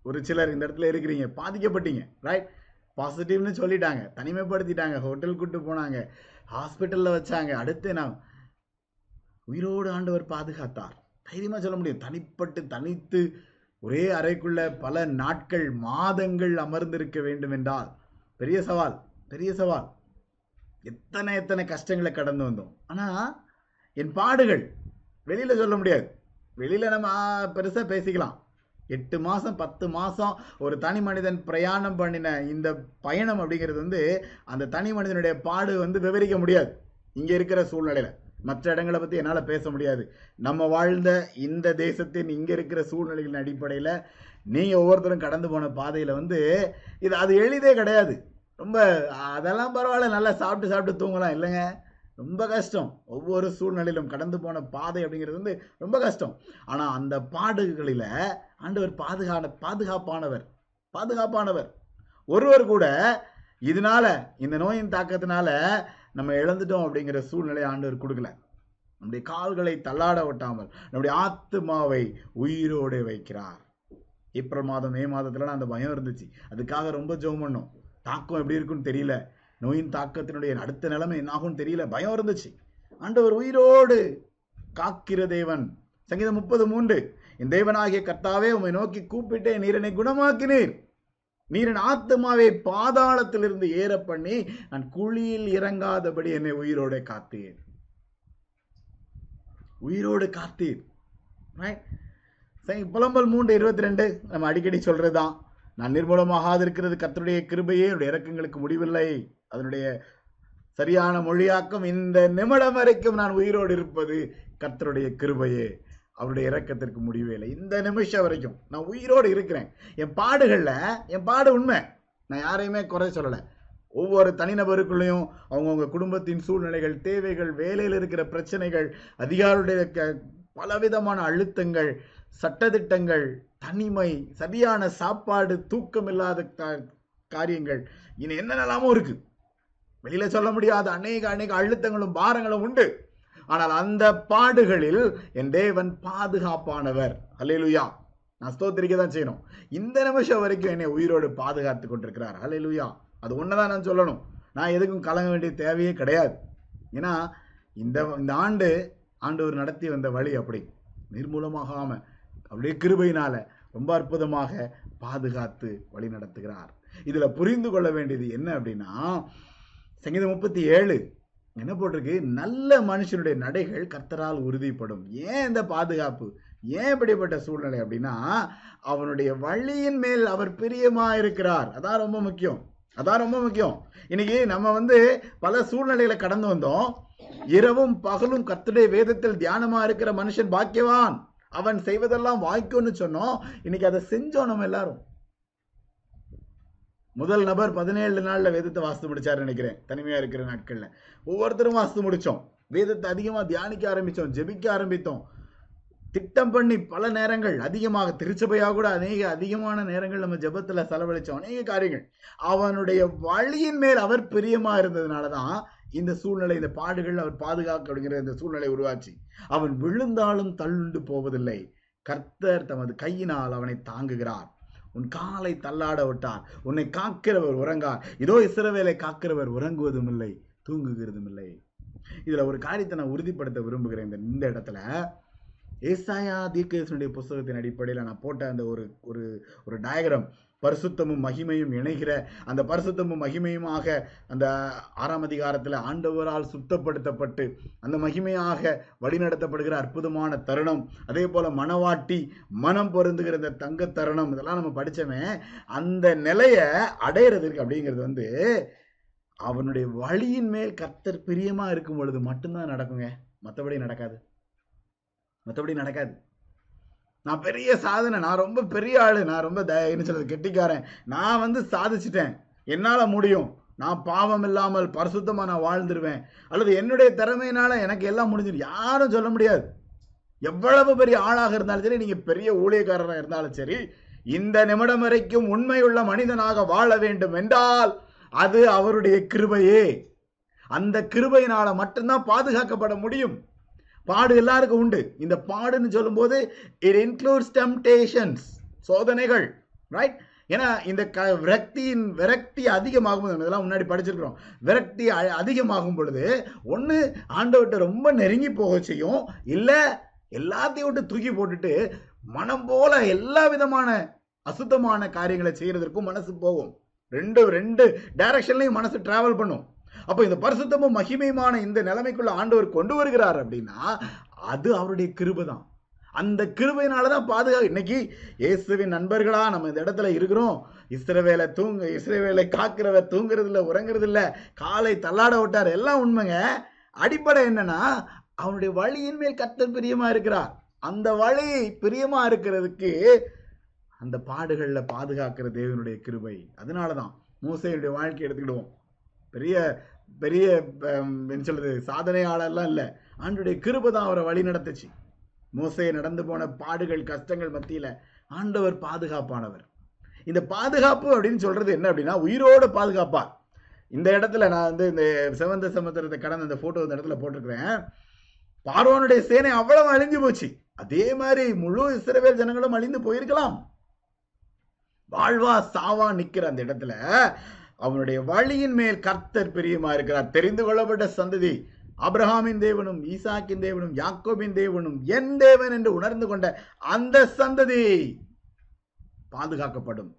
ஒரு சிலர் இந்த இடத்துல இருக்கிறீங்க. பாதிக்கப்பட்டீங்க. ரைட் பாசிட்டிவ்னு சொல்லிட்டாங்க. தனிமைப்படுத்திட்டாங்க. ஹோட்டல் கூட்டு போனாங்க. ஹாஸ்பிட்டலில் வச்சாங்க. அடுத்து நான் உயிரோடு ஆண்டவர் பாதுகாத்தார். தைரியமாக சொல்ல முடியும். தனிப்பட்டு தனித்து ஒரே அறைக்குள்ள பல நாட்கள் மாதங்கள் அமர்ந்திருக்க வேண்டும் என்றால் பெரிய சவால் பெரிய சவால். எத்தனை எத்தனை கஷ்டங்களை கடந்து வந்தோம். ஆனால் என் பாடுகள் வெளியில் சொல்ல முடியாது. வெளியில் நம்ம பெருசாக பேசிக்கலாம். எட்டு மாதம் பத்து மாதம் ஒரு தனி மனிதன் பிரயாணம் பண்ணின இந்த பயணம் அப்படிங்கிறது வந்து அந்த தனி மனிதனுடைய பாடு வந்து விவரிக்க முடியாது. இங்கே இருக்கிற சூழ்நிலையில். மற்ற இடங்களை பற்றி என்னால் பேச முடியாது. நம்ம வாழ்ந்த இந்த தேசத்தின் இங்கே இருக்கிற சூழ்நிலைகளின் அடிப்படையில் நீங்கள் ஒவ்வொருத்தரும் கடந்து போன பாதையில் வந்து இது அது எளிதே கிடையாது. ரொம்ப அதெல்லாம் பரவாயில்ல நல்லா சாப்பிட்டு சாப்பிட்டு தூங்கலாம். இல்லைங்க. ரொம்ப கஷ்டம். ஒவ்வொரு சூழ்நிலையிலும் கடந்து போன பாதை அப்படிங்கிறது வந்து ரொம்ப கஷ்டம். ஆனால் அந்த பாடுகளில் ஆண்டவர் பாதுகான பாதுகாப்பானவர் பாதுகாப்பானவர். ஒருவர் கூட இதனால இந்த நோயின் தாக்கத்தினால நம்ம இழந்துட்டோம் அப்படிங்கிற சூழ்நிலை ஆண்டவர் கொடுக்கல. நம்முடைய கால்களை தள்ளாட விட்டாமல் நம்முடைய ஆத்மாவை உயிரோடு வைக்கிறார். ஏப்ரல் மாதம் மே மாதத்துல அந்த பயம் இருந்துச்சு. அதுக்காக ரொம்ப ஜோம் பண்ணோம். தாக்கம் எப்படி இருக்குன்னு தெரியல. நோயின் தாக்கத்தினுடைய அடுத்த நிலைமை என்னாகும்னு தெரியல. பயம் இருந்துச்சு. ஆண்டவர் உயிரோடு காக்கிற தேவன். சங்கீதம் முப்பது மூன்று. என் தேவனாகிய கர்த்தாவே உம்மை நோக்கி கூப்பிட்டேன் நீர் என்னை குணமாக்கினீர். நீர் என் பாதாளத்திலிருந்து ஏற பண்ணி நான் குழியில் இறங்காதபடி என்னை உயிரோடு காத்தீர். உயிரோடு காத்தீர். புலம்பல் மூன்று இருபத்தி ரெண்டு நம்ம அடிக்கடி சொல்றதுதான். நான் நிர்மூலமாகாது இருக்கிறது கர்த்தருடைய கிருபையே என்னுடைய இறக்கங்களுக்கு முடிவில்லை. அதனுடைய சரியான மொழியாக்கம் இந்த நிமிடம் வரைக்கும் நான் உயிரோடு இருப்பது கர்த்தருடைய கிருபையே. அவருடைய இறக்கத்திற்கு முடிவே இல்லை. இந்த நிமிஷம் வரைக்கும் நான் உயிரோடு இருக்கிறேன். என் பாடுகளில் என் பாடு உண்மை. நான் யாரையுமே குறை சொல்லலை. ஒவ்வொரு தனிநபருக்குள்ளேயும் அவங்கவுங்க குடும்பத்தின் சூழ்நிலைகள் தேவைகள் வேலையில் இருக்கிற பிரச்சனைகள் அதிகாரியுடைய க- பலவிதமான அழுத்தங்கள் சட்டத்திட்டங்கள் தனிமை சரியான சாப்பாடு தூக்கம் இல்லாத கா- காரியங்கள். இனி என்னென்னலாமோ இருக்குது வெளியில் சொல்ல முடியாத அநேக அநேக அழுத்தங்களும் பாரங்களும் உண்டு. ஆனால் அந்த பாடுகளில் என் தேவன் பாதுகாப்பானவர். அலையலுயா நான் ஸ்தோத்திரிக்க தான் செய்யணும். இந்த நிமிஷம் வரைக்கும் என்னை உயிரோடு பாதுகாத்து கொண்டிருக்கிறார். அலையலுயா அது ஒன்றுதான் நான் சொல்லணும். நான் எதுக்கும் கலங்க வேண்டிய தேவையே கிடையாது. ஏன்னா இந்த இந்த ஆண்டு ஆண்டவர் நடத்தி வந்த வழி அப்படி. நிர்மூலமாகாம அப்படியே கிருபையினால ரொம்ப அற்புதமாக பாதுகாத்து வழி நடத்துகிறார். இதில் புரிந்து கொள்ள வேண்டியது என்ன அப்படின்னா சங்கீதம் முப்பத்தி ஏழு. என்ன போட்டிருக்கு? நல்ல மனுஷனுடைய நடைகள் கர்த்தரால் உறுதிப்படும். ஏன் இந்த பாதுகாப்பு? ஏன் இப்படிப்பட்ட சூழ்நிலை அப்படின்னா அவனுடைய வழியின் மேல் அவர் பிரியமா இருக்கிறார் அதான் ரொம்ப முக்கியம். அதான் ரொம்ப முக்கியம். இன்னைக்கு நம்ம வந்து பல சூழ்நிலைகளை கடந்து வந்தோம். இரவும் பகலும் கர்த்தருடைய வேதத்தில் தியானமா இருக்கிற மனுஷன் பாக்கியவான். அவன் செய்வதெல்லாம் வாய்க்கும்னு சொன்னோம். இன்னைக்கு அதை செஞ்சோம் நம்ம எல்லாரும். முதல் நபர் பதினேழு நாளில் வேதத்தை வாசித்து முடிச்சார் நினைக்கிறேன். தனிமையாக இருக்கிற நாட்களில். ஒவ்வொருத்தரும் வாசித்து முடித்தோம் வேதத்தை அதிகமாக தியானிக்க ஆரம்பித்தோம் ஜெபிக்க ஆரம்பித்தோம். திட்டம் பண்ணி பல நேரங்கள் அதிகமாக திருச்சபையாக கூட அநேக அதிகமான நேரங்கள் நம்ம ஜபத்தில் செலவழித்தோம் அநேக காரியங்கள். அவனுடைய வழியின் மேல் அவர் பிரியமாக இருந்ததுனால தான் இந்த சூழ்நிலை இந்த பாடுகள் அவர் பாதுகாக்க அப்படிங்கிற இந்த சூழ்நிலை உருவாச்சு. அவன் விழுந்தாலும் தள்ளுண்டு போவதில்லை. கர்த்தர் தமது கையினால் அவனை தாங்குகிறார். உன் காலை தள்ளாட விட்டார். உன்னை காக்கிறவர் உறங்கார். இதோ இசிறவேலை காக்கிறவர் உறங்குவதும் இல்லை தூங்குகிறதும் இல்லை. இதுல ஒரு காரியத்தை நான் உறுதிப்படுத்த விரும்புகிறேன். இந்த இந்த இடத்துல ஏசாயா தீர்க்கதரிசனுடைய புஸ்தகத்தின் அடிப்படையில் நான் போட்ட அந்த ஒரு ஒரு ஒரு டயக்ராம் பரிசுத்தமும் மகிமையும் இணைகிற அந்த பரிசுத்தமும் மகிமையுமாக அந்த ஆறாம் அதிகாரத்தில் ஆண்டவரால் சுத்தப்படுத்தப்பட்டு அந்த மகிமையாக வழிநடத்தப்படுகிற அற்புதமான தருணம். அதே போல் மனவாட்டி மனம் பொருந்துகிற இந்த தங்க தருணம் இதெல்லாம் நம்ம படித்தோமே அந்த நிலையை அடையிறதுக்கு அப்படிங்கிறது வந்து அவனுடைய வழியின் மேல் கத்தர் பிரியமாக இருக்கும் பொழுது மட்டும்தான் நடக்குங்க. மற்றபடி நடக்காது. மற்றபடி நடக்காது. நான் பெரிய சாதனை நான் ரொம்ப பெரிய ஆள் நான் ரொம்ப த- என்ன சொல்றது கெட்டிக்காரன். நான் வந்து சாதிச்சிட்டேன். என்னால் முடியும். நான் பாவம் இல்லாமல் பரிசுத்தமாக நான் வாழ்ந்துருவேன். அல்லது என்னுடைய திறமையினால் எனக்கு எல்லாம் முடிஞ்சிடும் யாரும் சொல்ல முடியாது. எவ்வளவு பெரிய ஆளாக இருந்தாலும் சரி நீங்கள் பெரிய ஊழியக்காரராக இருந்தாலும் சரி இந்த நிமிடம் வரைக்கும் உண்மையுள்ள மனிதனாக வாழ வேண்டும் என்றால் அது அவருடைய கிருபையே. அந்த கிருபையினால் மட்டும்தான் பாதுகாக்கப்பட முடியும். பாடு எல்லாருக்கும் உண்டு. இந்த பாடுன்னு சொல்லும்போது இட் இன்க்ளூட்ஸ் டெம்டேஷன்ஸ் சோதனைகள் ரைட் ஏன்னா இந்த க விரக்தியின் விரக்தி அதிகமாகும் போது, இதெல்லாம் முன்னாடி படிச்சிருக்கிறோம். விரக்தி அதிகமாகும் பொழுது ஒன்று ஆண்டவர்கிட்ட ரொம்ப நெருங்கி போக செய்யும். இல்லை எல்லாத்தையும் விட்டு தூக்கி போட்டுட்டு மனம் போல எல்லா விதமான அசுத்தமான காரியங்களை செய்யறதற்கும் மனசு போகும். ரெண்டு ரெண்டு டைரக்ஷன்லையும் மனசு டிராவல் பண்ணும். அப்போ இந்த பரிசுத்தமும் மகிமையுமான இந்த நிலைமைக்குள்ள ஆண்டவர் கொண்டு வருகிறார் அப்படின்னா அது அவருடைய கிருபை தான் அந்த கிருபையினால தான் பாதுகா இன்னைக்கு இயேசுவின் நண்பர்களா நம்ம இந்த இடத்துல இருக்கிறோம். இஸ்ரவேலை தூங்க இஸ்ரவேலை காக்கிறவர் தூங்குறது உறங்குறதில்ல உறங்குறது காலை தள்ளாட விட்டார். எல்லாம் உண்மைங்க. அடிப்படை என்னன்னா அவனுடைய வழியின் மேல் கத்தல் பிரியமா இருக்கிறார். அந்த வழி பிரியமா இருக்கிறதுக்கு அந்த பாடுகளில் பாதுகாக்கிற தேவனுடைய கிருபை. அதனால தான் மூசையுடைய வாழ்க்கை எடுத்துக்கிடுவோம். பெரிய பெரிய என்ன சொல்றது சாதனையாளர்லாம் இல்லை. ஆண்டுடைய கிருபை தான் அவரை வழி நடத்துச்சு. மோசையை நடந்து போன பாடுகள் கஷ்டங்கள் மத்தியில ஆண்டவர் பாதுகாப்பானவர். இந்த பாதுகாப்பு அப்படின்னு சொல்றது என்ன அப்படின்னா உயிரோட பாதுகாப்பார். இந்த இடத்துல நான் வந்து இந்த செவந்த சமுத்திரத்தை கடந்த இந்த போட்டோ இந்த இடத்துல போட்டிருக்கிறேன். பார்வோனுடைய சேனை அவ்வளவு அழிஞ்சு போச்சு. அதே மாதிரி முழு இஸ்ரவேல் ஜனங்களும் அழிந்து போயிருக்கலாம். வாழ்வா சாவா நிக்கிற அந்த இடத்துல அவனுடைய வழியின் மேல் கர்த்தர் பிரியமா இருக்கிறார். தெரிந்து கொள்ளப்பட்ட சந்ததி அப்ரஹாமின் தேவனும் ஈசாக்கின் தேவனும் யாக்கோபின் தேவனும் என் தேவன் என்று உணர்ந்து கொண்ட அந்த சந்ததி பாதுகாக்கப்படும்.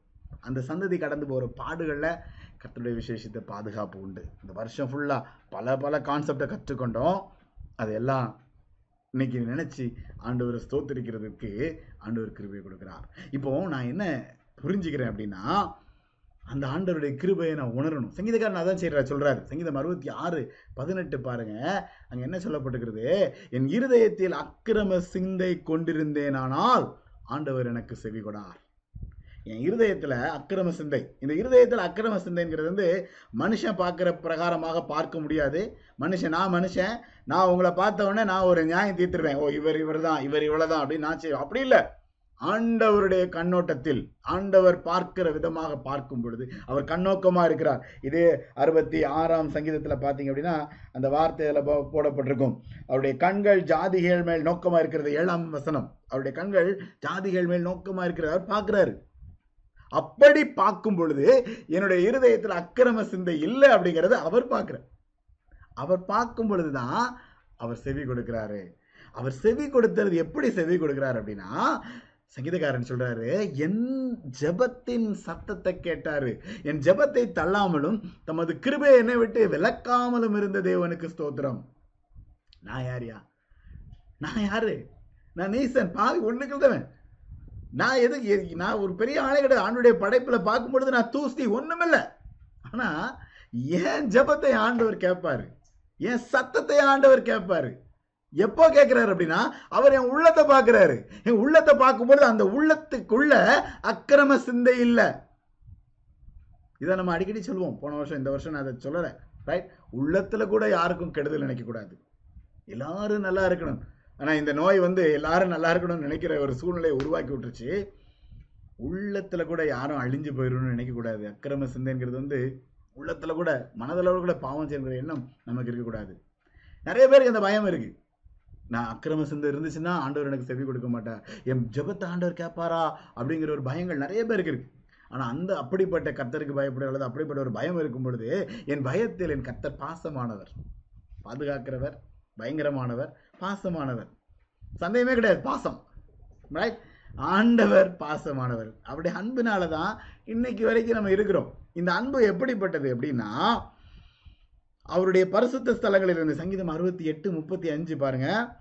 அந்த சந்ததி கடந்து போகிற பாடுகளில் கர்த்தருடைய விசேஷத்தை பாதுகாப்பு உண்டு. இந்த வருஷம் ஃபுல்லாக பல பல கான்செப்டை கற்றுக்கொண்டோம். அதெல்லாம் இன்னைக்கு நினைச்சு ஆண்டவர் ஸ்தோத்திரிக்கிறதுக்கு ஆண்டவர் கிருபை கொடுக்குறார். இப்போ நான் என்ன புரிஞ்சுக்கிறேன் அப்படின்னா அந்த ஆண்டவருடைய கிருபையை நான் உணரணும். சங்கீதக்காரன் அதான் செய்கிறா சொல்கிறார் சங்கீதம் அறுபத்தி ஆறு பதினெட்டு பாருங்க. அங்கே என்ன சொல்லப்பட்டுக்கிறது என் இருதயத்தில் அக்கிரம சிந்தை கொண்டிருந்தேனானால் ஆண்டவர் எனக்கு செவி கொடார். என் இருதயத்தில் அக்கிரம சிந்தை. இந்த இருதயத்தில் அக்கிரம சிந்தைங்கிறது வந்து மனுஷன் பார்க்குற பிரகாரமாக பார்க்க முடியாது. மனுஷன் நான் மனுஷன் நான் உங்களை பார்த்தவொடனே நான் ஒரு நியாயம் தீர்த்துருவேன். ஓ இவர் இவர் தான் இவர் இவ்வளவுதான் அப்படின்னு நான் செய்வேன். அப்படி இல்லை. ஆண்டவருடைய கண்ணோட்டத்தில் ஆண்டவர் பார்க்கிற விதமாக பார்க்கும் பொழுது அவர் கண்ணோக்கமா இருக்கிறார். இதே அறுபத்தி ஆறாம் சங்கீதத்துல பாத்தீங்க அப்படின்னா அந்த வார்த்தையில போ- போடப்பட்டிருக்கும். அவருடைய கண்கள் ஜாதிகள் மேல் நோக்கமா இருக்கிறது. ஏழாம் வசனம். அவருடைய கண்கள் ஜாதிகள் மேல் நோக்கமா இருக்கிறது. அவர் பார்க்கிறாரு. அப்படி பார்க்கும் பொழுது என்னுடைய இருதயத்தில் அக்கிரம சிந்தை இல்லை அப்படிங்கறத அவர் பார்க்கிறார். அவர் பார்க்கும் பொழுதுதான் அவர் செவி கொடுக்கிறாரு. அவர் செவி கொடுத்தது எப்படி செவி கொடுக்கிறார் அப்படின்னா சங்கீதக்காரன் சொல்றாரு என் ஜெபத்தின் சத்தத்தை கேட்டாரு. என் ஜெபத்தை தள்ளாமலும் தமது கிருபை என்னை விட்டு விளக்காமலும் இருந்த தேவனுக்கு ஸ்தோத்திரம். நான் யாரியா? நான் யாரு? நான் நீசன் பாவி ஒண்ணுக்குள்ளவன் நான் எது நான் ஒரு பெரிய ஆளை கிடையாது ஆண்டுடைய படைப்புல பார்க்கும் பொழுது நான் தூஸ்தி ஒண்ணுமில்ல. ஆனா என் ஜெபத்தை ஆண்டவர் கேட்பாரு. என் சத்தத்தை ஆண்டவர் கேட்பாரு. எப்போ கேட்குறாரு அப்படின்னா அவர் என் உள்ளத்தை பார்க்குறாரு. என் உள்ளத்தை பார்க்கும்போது அந்த உள்ளத்துக்குள்ள அக்கிரம சிந்தை இல்லை. இதை நம்ம அடிக்கடி சொல்லுவோம். போன வருஷம் இந்த வருஷம் நான் அதை சொல்லலை. ரைட் உள்ளத்தில் கூட யாருக்கும் கெடுதல் நினைக்கக்கூடாது. எல்லாரும் நல்லா இருக்கணும். ஆனால் இந்த நோய் வந்து எல்லாரும் நல்லா இருக்கணும்னு நினைக்கிற ஒரு சூழ்நிலையை உருவாக்கி விட்டுருச்சு. உள்ளத்தில் கூட யாரும் அழிஞ்சு போயிடணும்னு நினைக்கக்கூடாது. அக்கிரம சிந்தைங்கிறது வந்து உள்ளத்தில் கூட மனதளவு கூட பாவம் செய்கிற எண்ணம் நமக்கு இருக்கக்கூடாது. நிறைய பேருக்கு அந்த பயம் இருக்குது நான் அக்கிரம சிந்தை இருந்துச்சுன்னா ஆண்டவர் எனக்கு செவி கொடுக்க மாட்டார். என் ஜெபத்தை ஆண்டவர் கேட்பாரா? அப்படிங்கிற ஒரு பயங்கள் நிறைய பேருக்கு இருக்கு. ஆனால் அந்த அப்படிப்பட்ட கத்தருக்கு பயப்படுற அல்லது அப்படிப்பட்ட ஒரு பயம் இருக்கும் பொழுது என் பயத்தில் என் கத்தர் பாசமானவர். பாதுகாக்கிறவர் பயங்கரமானவர் பாசமானவர். சந்தேகமே கிடையாது பாசம். ரைட் ஆண்டவர் பாசமானவர். அப்படி அன்புனால தான் இன்னைக்கு வரைக்கும் நம்ம இருக்கிறோம். இந்த அன்பு எப்படிப்பட்டது அப்படின்னா அவருடைய பரிசுத்த ஸ்தலங்களில் இருந்து சங்கீதம் அறுபத்தி எட்டு முப்பத்தி அஞ்சு பாருங்க.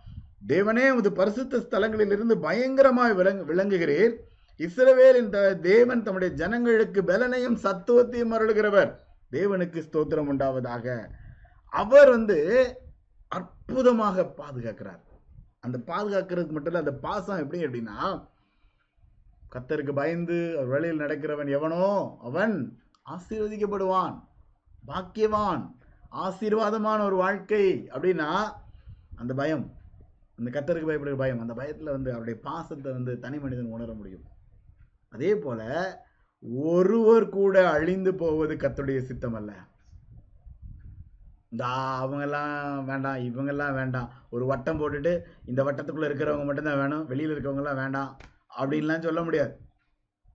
தேவனே உமது பரிசுத்த ஸ்தலங்களில் இருந்து பயங்கரமாய் விளங்கு விளங்குகிறீர். இஸ்ரவேலின் த- தேவன் தம்முடைய ஜனங்களுக்கு பலனையும் சத்துவத்தையும் அருளுகிறவர். தேவனுக்கு ஸ்தோத்திரம் உண்டாவதாக. அவர் வந்து அற்புதமாக பாதுகாக்கிறார். அந்த பாதுகாக்கிறதுக்கு மட்டும் இல்லை அந்த பாசம் எப்படி அப்படின்னா கத்தருக்கு பயந்து அவர் வேலையில் நடக்கிறவன் எவனோ அவன் ஆசீர்வதிக்கப்படுவான் பாக்கியவான். ஆசீர்வாதமான ஒரு வாழ்க்கை அப்படின்னா அந்த பயம். அந்த கத்தருக்கு பயப்படுகிற பயம். அந்த பயத்துல வந்து அவருடைய பாசத்தை வந்து தனி மனிதன் உணர முடியும். அதே போல ஒருவர் கூட அழிந்து போவது கத்துடைய சித்தம் அல்ல இந்த அவங்கெல்லாம் வேண்டாம் இவங்கெல்லாம் வேண்டாம். ஒரு வட்டம் போட்டுட்டு இந்த வட்டத்துக்குள்ள இருக்கிறவங்க மட்டும்தான் வேணும் வெளியில இருக்கவங்கலாம் வேண்டாம் அப்படின்லாம் சொல்ல முடியாது.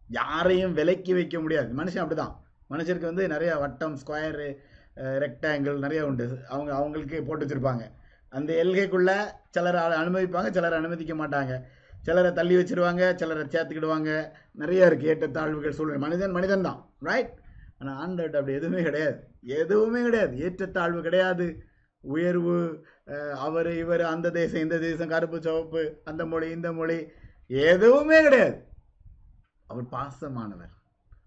யாரையும் விலக்கி வைக்க முடியாது. மனுஷன் அப்படிதான். மனுஷருக்கு வந்து நிறைய வட்டம் ஸ்கொயரு ரெக்டாங்கிள் நிறைய உண்டு. அவங்க அவங்களுக்கு போட்டு வச்சுருப்பாங்க. அந்த எல்கைக்குள்ள சிலர் அனுமதிப்பாங்க சிலர் அனுமதிக்க மாட்டாங்க. சிலரை தள்ளி வச்சிருவாங்க சிலரை சேர்த்துக்கிடுவாங்க. நிறைய இருக்குது ஏற்றத்தாழ்வுகள் சூழ்நிலை. மனிதன் மனிதன் தான் ரைட் ஆனால் ஆண்டவர்கிட்ட அப்படி எதுவுமே கிடையாது. எதுவுமே கிடையாது. ஏற்றத்தாழ்வு கிடையாது. உயர்வு அவர் இவர் அந்த தேசம் இந்த தேசம் கருப்பு சிவப்பு அந்த மொழி இந்த மொழி எதுவுமே கிடையாது. அவர் பாசமானவர்.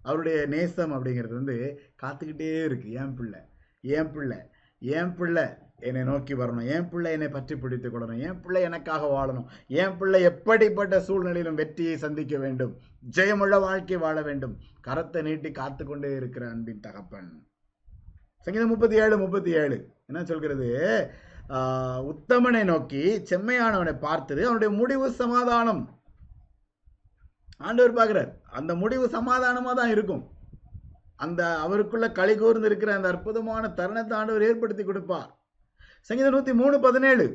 அவருடைய நேசம் அப்படிங்கிறது வந்து காத்துக்கிட்டே இருக்குது என் பிள்ளை. என் பிள்ளை என் பிள்ளை என்னை நோக்கி வரணும். என் பிள்ளை என்னை பற்றி பிடித்துக் கொள்ளணும். என் பிள்ளை எனக்காக வாழணும். என் பிள்ளை எப்படிப்பட்ட சூழ்நிலையிலும் வெற்றியை சந்திக்க வேண்டும். ஜெயமுள்ள வாழ்க்கை வாழ வேண்டும். கரத்தை நீட்டி காத்து கொண்டே இருக்கிற அன்பின் தகப்பன். சங்கீதம் முப்பத்தி ஏழு முப்பத்தி ஏழு. என்ன சொல்கிறது? உத்தமனை நோக்கி செம்மையானவனை பார்த்தது அவனுடைய முடிவு சமாதானம். ஆண்டவர் பார்க்கிறார். அந்த முடிவு சமாதானமாக தான் இருக்கும். அந்த அவருக்குள்ள களி கூர்ந்து இருக்கிற அந்த அற்புதமான தருணத்தை ஆண்டவர் ஏற்படுத்தி கொடுப்பார். சங்கீதம் நூத்தி மூணு பதினேழு.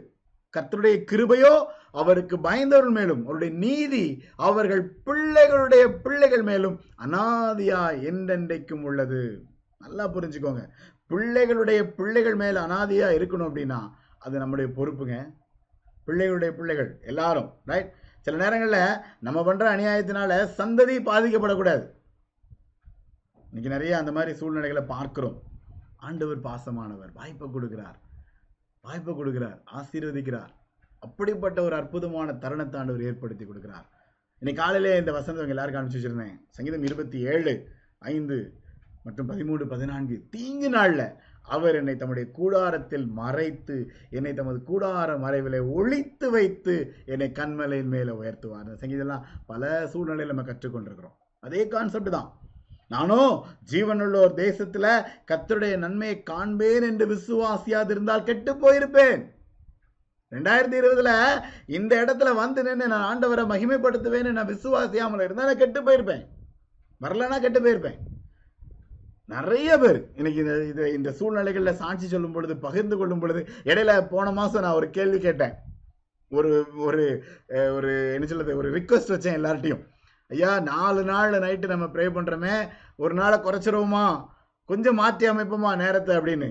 கர்த்தருடைய கிருபையோ அவருக்கு பயந்தவர்கள் மேலும் அவருடைய நீதி அவர்கள் பிள்ளைகளுடைய பிள்ளைகள் மேலும் அனாதியா என்றென்றைக்கும் உள்ளது. நல்லா புரிஞ்சுக்கோங்க. பிள்ளைகளுடைய பிள்ளைகள் மேல அனாதியா இருக்கணும் அப்படின்னா அது நம்முடைய பொறுப்புங்க. பிள்ளைகளுடைய பிள்ளைகள் எல்லாரும் ரைட் சில நேரங்களில் நம்ம பண்ற அநியாயத்தினால சந்ததி பாதிக்கப்படக்கூடாது. இன்னைக்கு நிறைய அந்த மாதிரி சூழ்நிலைகளை பார்க்குறோம். ஆண்டவர் பாசமானவர் வாய்ப்பை கொடுக்கிறார். வாய்ப்பை கொடுக்கிறார் ஆசீர்வதிக்கிறார். அப்படிப்பட்ட ஒரு அற்புதமான தருணத்தை ஆண்டவர் ஏற்படுத்தி கொடுக்கிறார். இன்னைக்கு காலையிலே இந்த வசந்தவங்க உங்க எல்லாருக்கும் அனுப்பிச்சு வச்சிருந்தேன். சங்கீதம் இருபத்தி ஏழு ஐந்து மற்றும் பதிமூணு பதினான்கு. தீங்கு நாளில் அவர் என்னை தம்முடைய கூடாரத்தில் மறைத்து என்னை தமது கூடார மறைவிலே ஒழித்து வைத்து என்னை கண்மலையின் மேலே உயர்த்துவார். இந்த சங்கீதம்லாம் பல சூழ்நிலையில் நம்ம கற்றுக்கொண்டிருக்கிறோம். அதே கான்செப்ட் தான். நானும் ஜீவனுள்ள ஒரு தேசத்துல கத்தருடைய நன்மையை காண்பேன் என்று விசுவாசியாது இருந்தால் கெட்டு போயிருப்பேன். ரெண்டாயிரத்தி இருபதுல இந்த இடத்துல வந்து நின்று நான் ஆண்டவரை மகிமைப்படுத்துவேன்னு நான் விசுவாசியாமல் இருந்தா நான் கெட்டு போயிருப்பேன். வரலன்னா கெட்டு போயிருப்பேன். நிறைய பேர் இன்னைக்கு இந்த இது இந்த சூழ்நிலைகளில் சாட்சி சொல்லும் பொழுது பகிர்ந்து கொள்ளும் பொழுது இடையில போன மாசம் நான் ஒரு கேள்வி கேட்டேன். ஒரு ஒரு ஒரு என்ன சொல்றது? ஒரு ரிக்வஸ்ட் வச்சேன் எல்லார்ட்டையும் ஐயா நாலு நாள் நைட்டு நம்ம ப்ரே பண்ணுறோமே ஒரு நாளை குறைச்சிருவோமா? கொஞ்சம் மாற்றி அமைப்போமா நேரத்தை அப்படின்னு.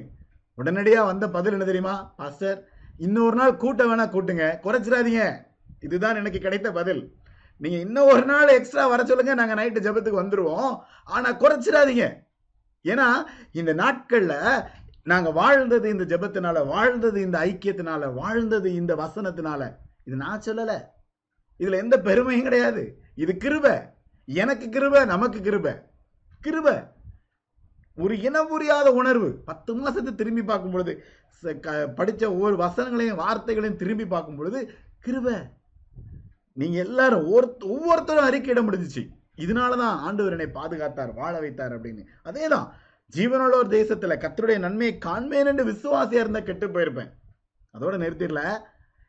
உடனடியாக வந்த பதில் என்ன தெரியுமா? பாஸ்டர் இன்னொரு நாள் கூட்ட வேணால் கூட்டுங்க. குறைச்சிடாதீங்க. இதுதான் எனக்கு கிடைத்த பதில். நீங்கள் இன்னும் ஒரு நாள் எக்ஸ்ட்ரா வர சொல்லுங்கள் நாங்கள் நைட்டு ஜெபத்துக்கு வந்துடுவோம் ஆனால் குறைச்சிடாதீங்க. ஏன்னா இந்த நாட்களில் நாங்கள் வாழ்ந்தது இந்த ஜபத்தினால வாழ்ந்தது இந்த ஐக்கியத்தினால வாழ்ந்தது இந்த வசனத்தினால. இது நான் சொல்லலை. இதில் எந்த பெருமையும் கிடையாது. இது கிருப. எனக்கு கிருப நமக்கு கிருப. கிருப. ஒரு இனம் புரியாத உணர்வு. பத்து மாசத்தை திரும்பி பார்க்கும் பொழுது படித்த க- ஒவ்வொரு வசனங்களையும் வார்த்தைகளையும் திரும்பி பார்க்கும் பொழுது கிருப. நீங்க எல்லாரும் ஒவ்வொரு- ஒவ்வொருத்தரும் அறிக்கையிட முடிஞ்சிச்சு இதனாலதான் ஆண்டவர் என்னை பாதுகாத்தார் வாழ வைத்தார் அப்படின்னு. அதேதான் ஜீவனுள்ள ஒரு தேசத்துல கத்தருடைய நன்மையை காண்பேன் என்று விசுவாசியா இருந்தா கெட்டு போயிருப்பேன். அதோட நிறுத்திடல.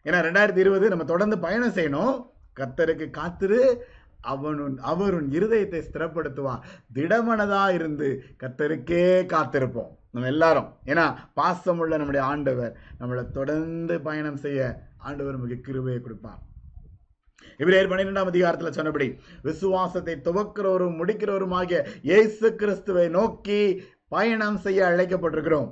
ஏன்னா ரெண்டாயிரத்தி இருபது நம்ம தொடர்ந்து பயணம் செய்யணும். கத்தருக்கு காத்திரு அவனுன் அவருன் இருதயத்தை ஸ்திரப்படுத்துவான். திடமனதா இருந்து கத்தருக்கே காத்திருப்போம். நம்ம எல்லாரும் ஏன்னா பாசமுள்ள நம்முடைய ஆண்டவர் நம்மளை தொடர்ந்து பயணம் செய்ய ஆண்டவர் மிக கிருபையை கொடுப்பான் இவரேர் பன்னிரெண்டாம் அதிகாரத்தில் சொன்னபடி விசுவாசத்தை துவக்கிறவரும் முடிக்கிறவரும் ஆகிய இயேசு கிறிஸ்துவை நோக்கி பயணம் செய்ய அழைக்கப்பட்டிருக்கிறோம்.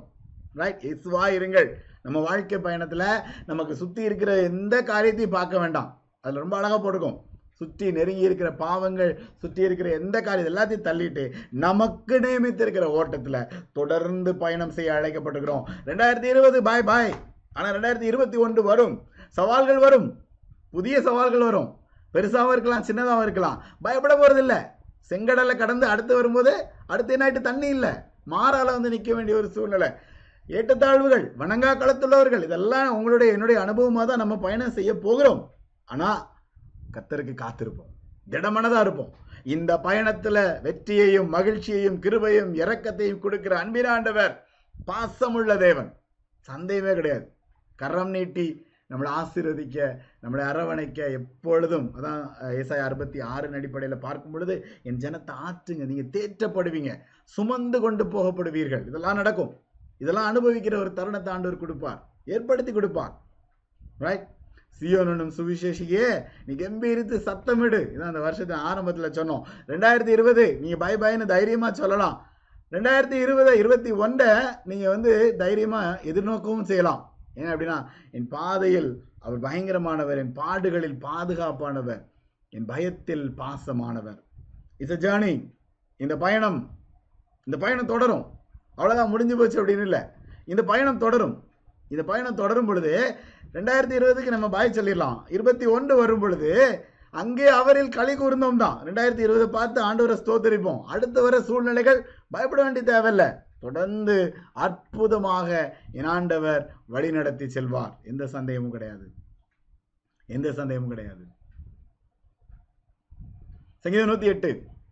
ரைட் இயேசுவா இருங்கள். நம்ம வாழ்க்கை பயணத்தில் நமக்கு சுற்றி இருக்கிற எந்த காரியத்தையும் பார்க்க வேண்டாம். அதில் ரொம்ப அழகாக போட்டுக்கும் சுற்றி நெருங்கி இருக்கிற பாவங்கள் சுற்றி இருக்கிற எந்த காரியம் எல்லாத்தையும் தள்ளிட்டு நமக்கு நியமித்திருக்கிற ஓட்டத்துல தொடர்ந்து பயணம் செய்ய அழைக்கப்பட்டிருக்கிறோம். ரெண்டாயிரத்தி இருபது பாய் பாய் ஆனா ரெண்டாயிரத்தி இருபத்தி ஒன்று வரும். சவால்கள் வரும். புதிய சவால்கள் வரும். பெருசாகவும் இருக்கலாம் சின்னதாகவும் இருக்கலாம். பயப்பட போறதில்ல. செங்கடலை கடந்து அடுத்து வரும்போது அடுத்த நைட்டு தண்ணி இல்லை. மாறால வந்து நிற்க வேண்டிய ஒரு சூழ்நிலை. ஏற்றத்தாழ்வுகள் வணங்கா களத்துள்ளவர்கள் இதெல்லாம் உங்களுடைய என்னுடைய அனுபவமாக தான் நம்ம பயணம் செய்ய போகிறோம். ஆனால் கத்தருக்கு காத்திருப்போம். திடமனதா இருப்போம். இந்த பயணத்துல வெற்றியையும் மகிழ்ச்சியையும் கிருபையும் இரக்கத்தையும் கொடுக்கிற அன்பினாண்டவர் பாசமுள்ள தேவன். சந்தேகமே கிடையாது. கரம் நீட்டி நம்மளை ஆசீர்வதிக்க நம்மளை அரவணைக்க எப்பொழுதும் அதான் ஏசாய் அறுபத்தி ஆறின் அடிப்படையில் பார்க்கும் பொழுது என் ஜனத்தை ஆற்றுங்க நீங்க தேற்றப்படுவீங்க. சுமந்து கொண்டு போகப்படுவீர்கள். இதெல்லாம் நடக்கும். இதெல்லாம் அனுபவிக்கிற ஒரு தருணத்தை ஆண்டவர் கொடுப்பார். ஏற்படுத்தி கொடுப்பார். ரைட் சியோனும் சுவிசேஷியே நீ கம்பீரித்து சத்தமிடு. இதான் அந்த வருஷத்தின் ஆரம்பத்தில் சொன்னோம். ரெண்டாயிரத்தி இருபது நீங்கள் பய பயன்னு தைரியமாக சொல்லலாம். ரெண்டாயிரத்தி இருபது இருபத்தி ஒன்றை நீங்கள் வந்து தைரியமாக எதிர்நோக்கவும் செய்யலாம். ஏன் அப்படின்னா என் பாதையில் அவர் பயங்கரமானவர் என் பாடுகளில் பாதுகாப்பானவர் என் பயத்தில் பாசமானவர். இட்ஸ் அ ஜேர்னி இந்த பயணம் இந்த பயணம் தொடரும். அவ்வளோதான் முடிஞ்சு போச்சு அப்படின்னு இல்லை. இந்த பயணம் தொடரும். இந்த பயணம் தொடரும் பொழுது ரெண்டாயிரத்தி இருபதுக்கு நம்ம பாய் சொல்லிடலாம். இருபத்தி ஒன்று வரும் பொழுது அங்கே அவரில் களி கூர்ந்தோம் தான். ரெண்டாயிரத்தி இருபது பார்த்து ஆண்டவரை ஸ்தோத்தரிப்போம். அடுத்து வர சூழ்நிலைகள் பயப்பட வேண்டிய தேவையில்லை. தொடர்ந்து அற்புதமாக இனாண்டவர் வழிநடத்தி வழி நடத்தி செல்வார். எந்த சந்தேகமும் கிடையாது. எந்த சந்தேகமும் கிடையாது. சங்கீதம் நூத்தி எட்டு.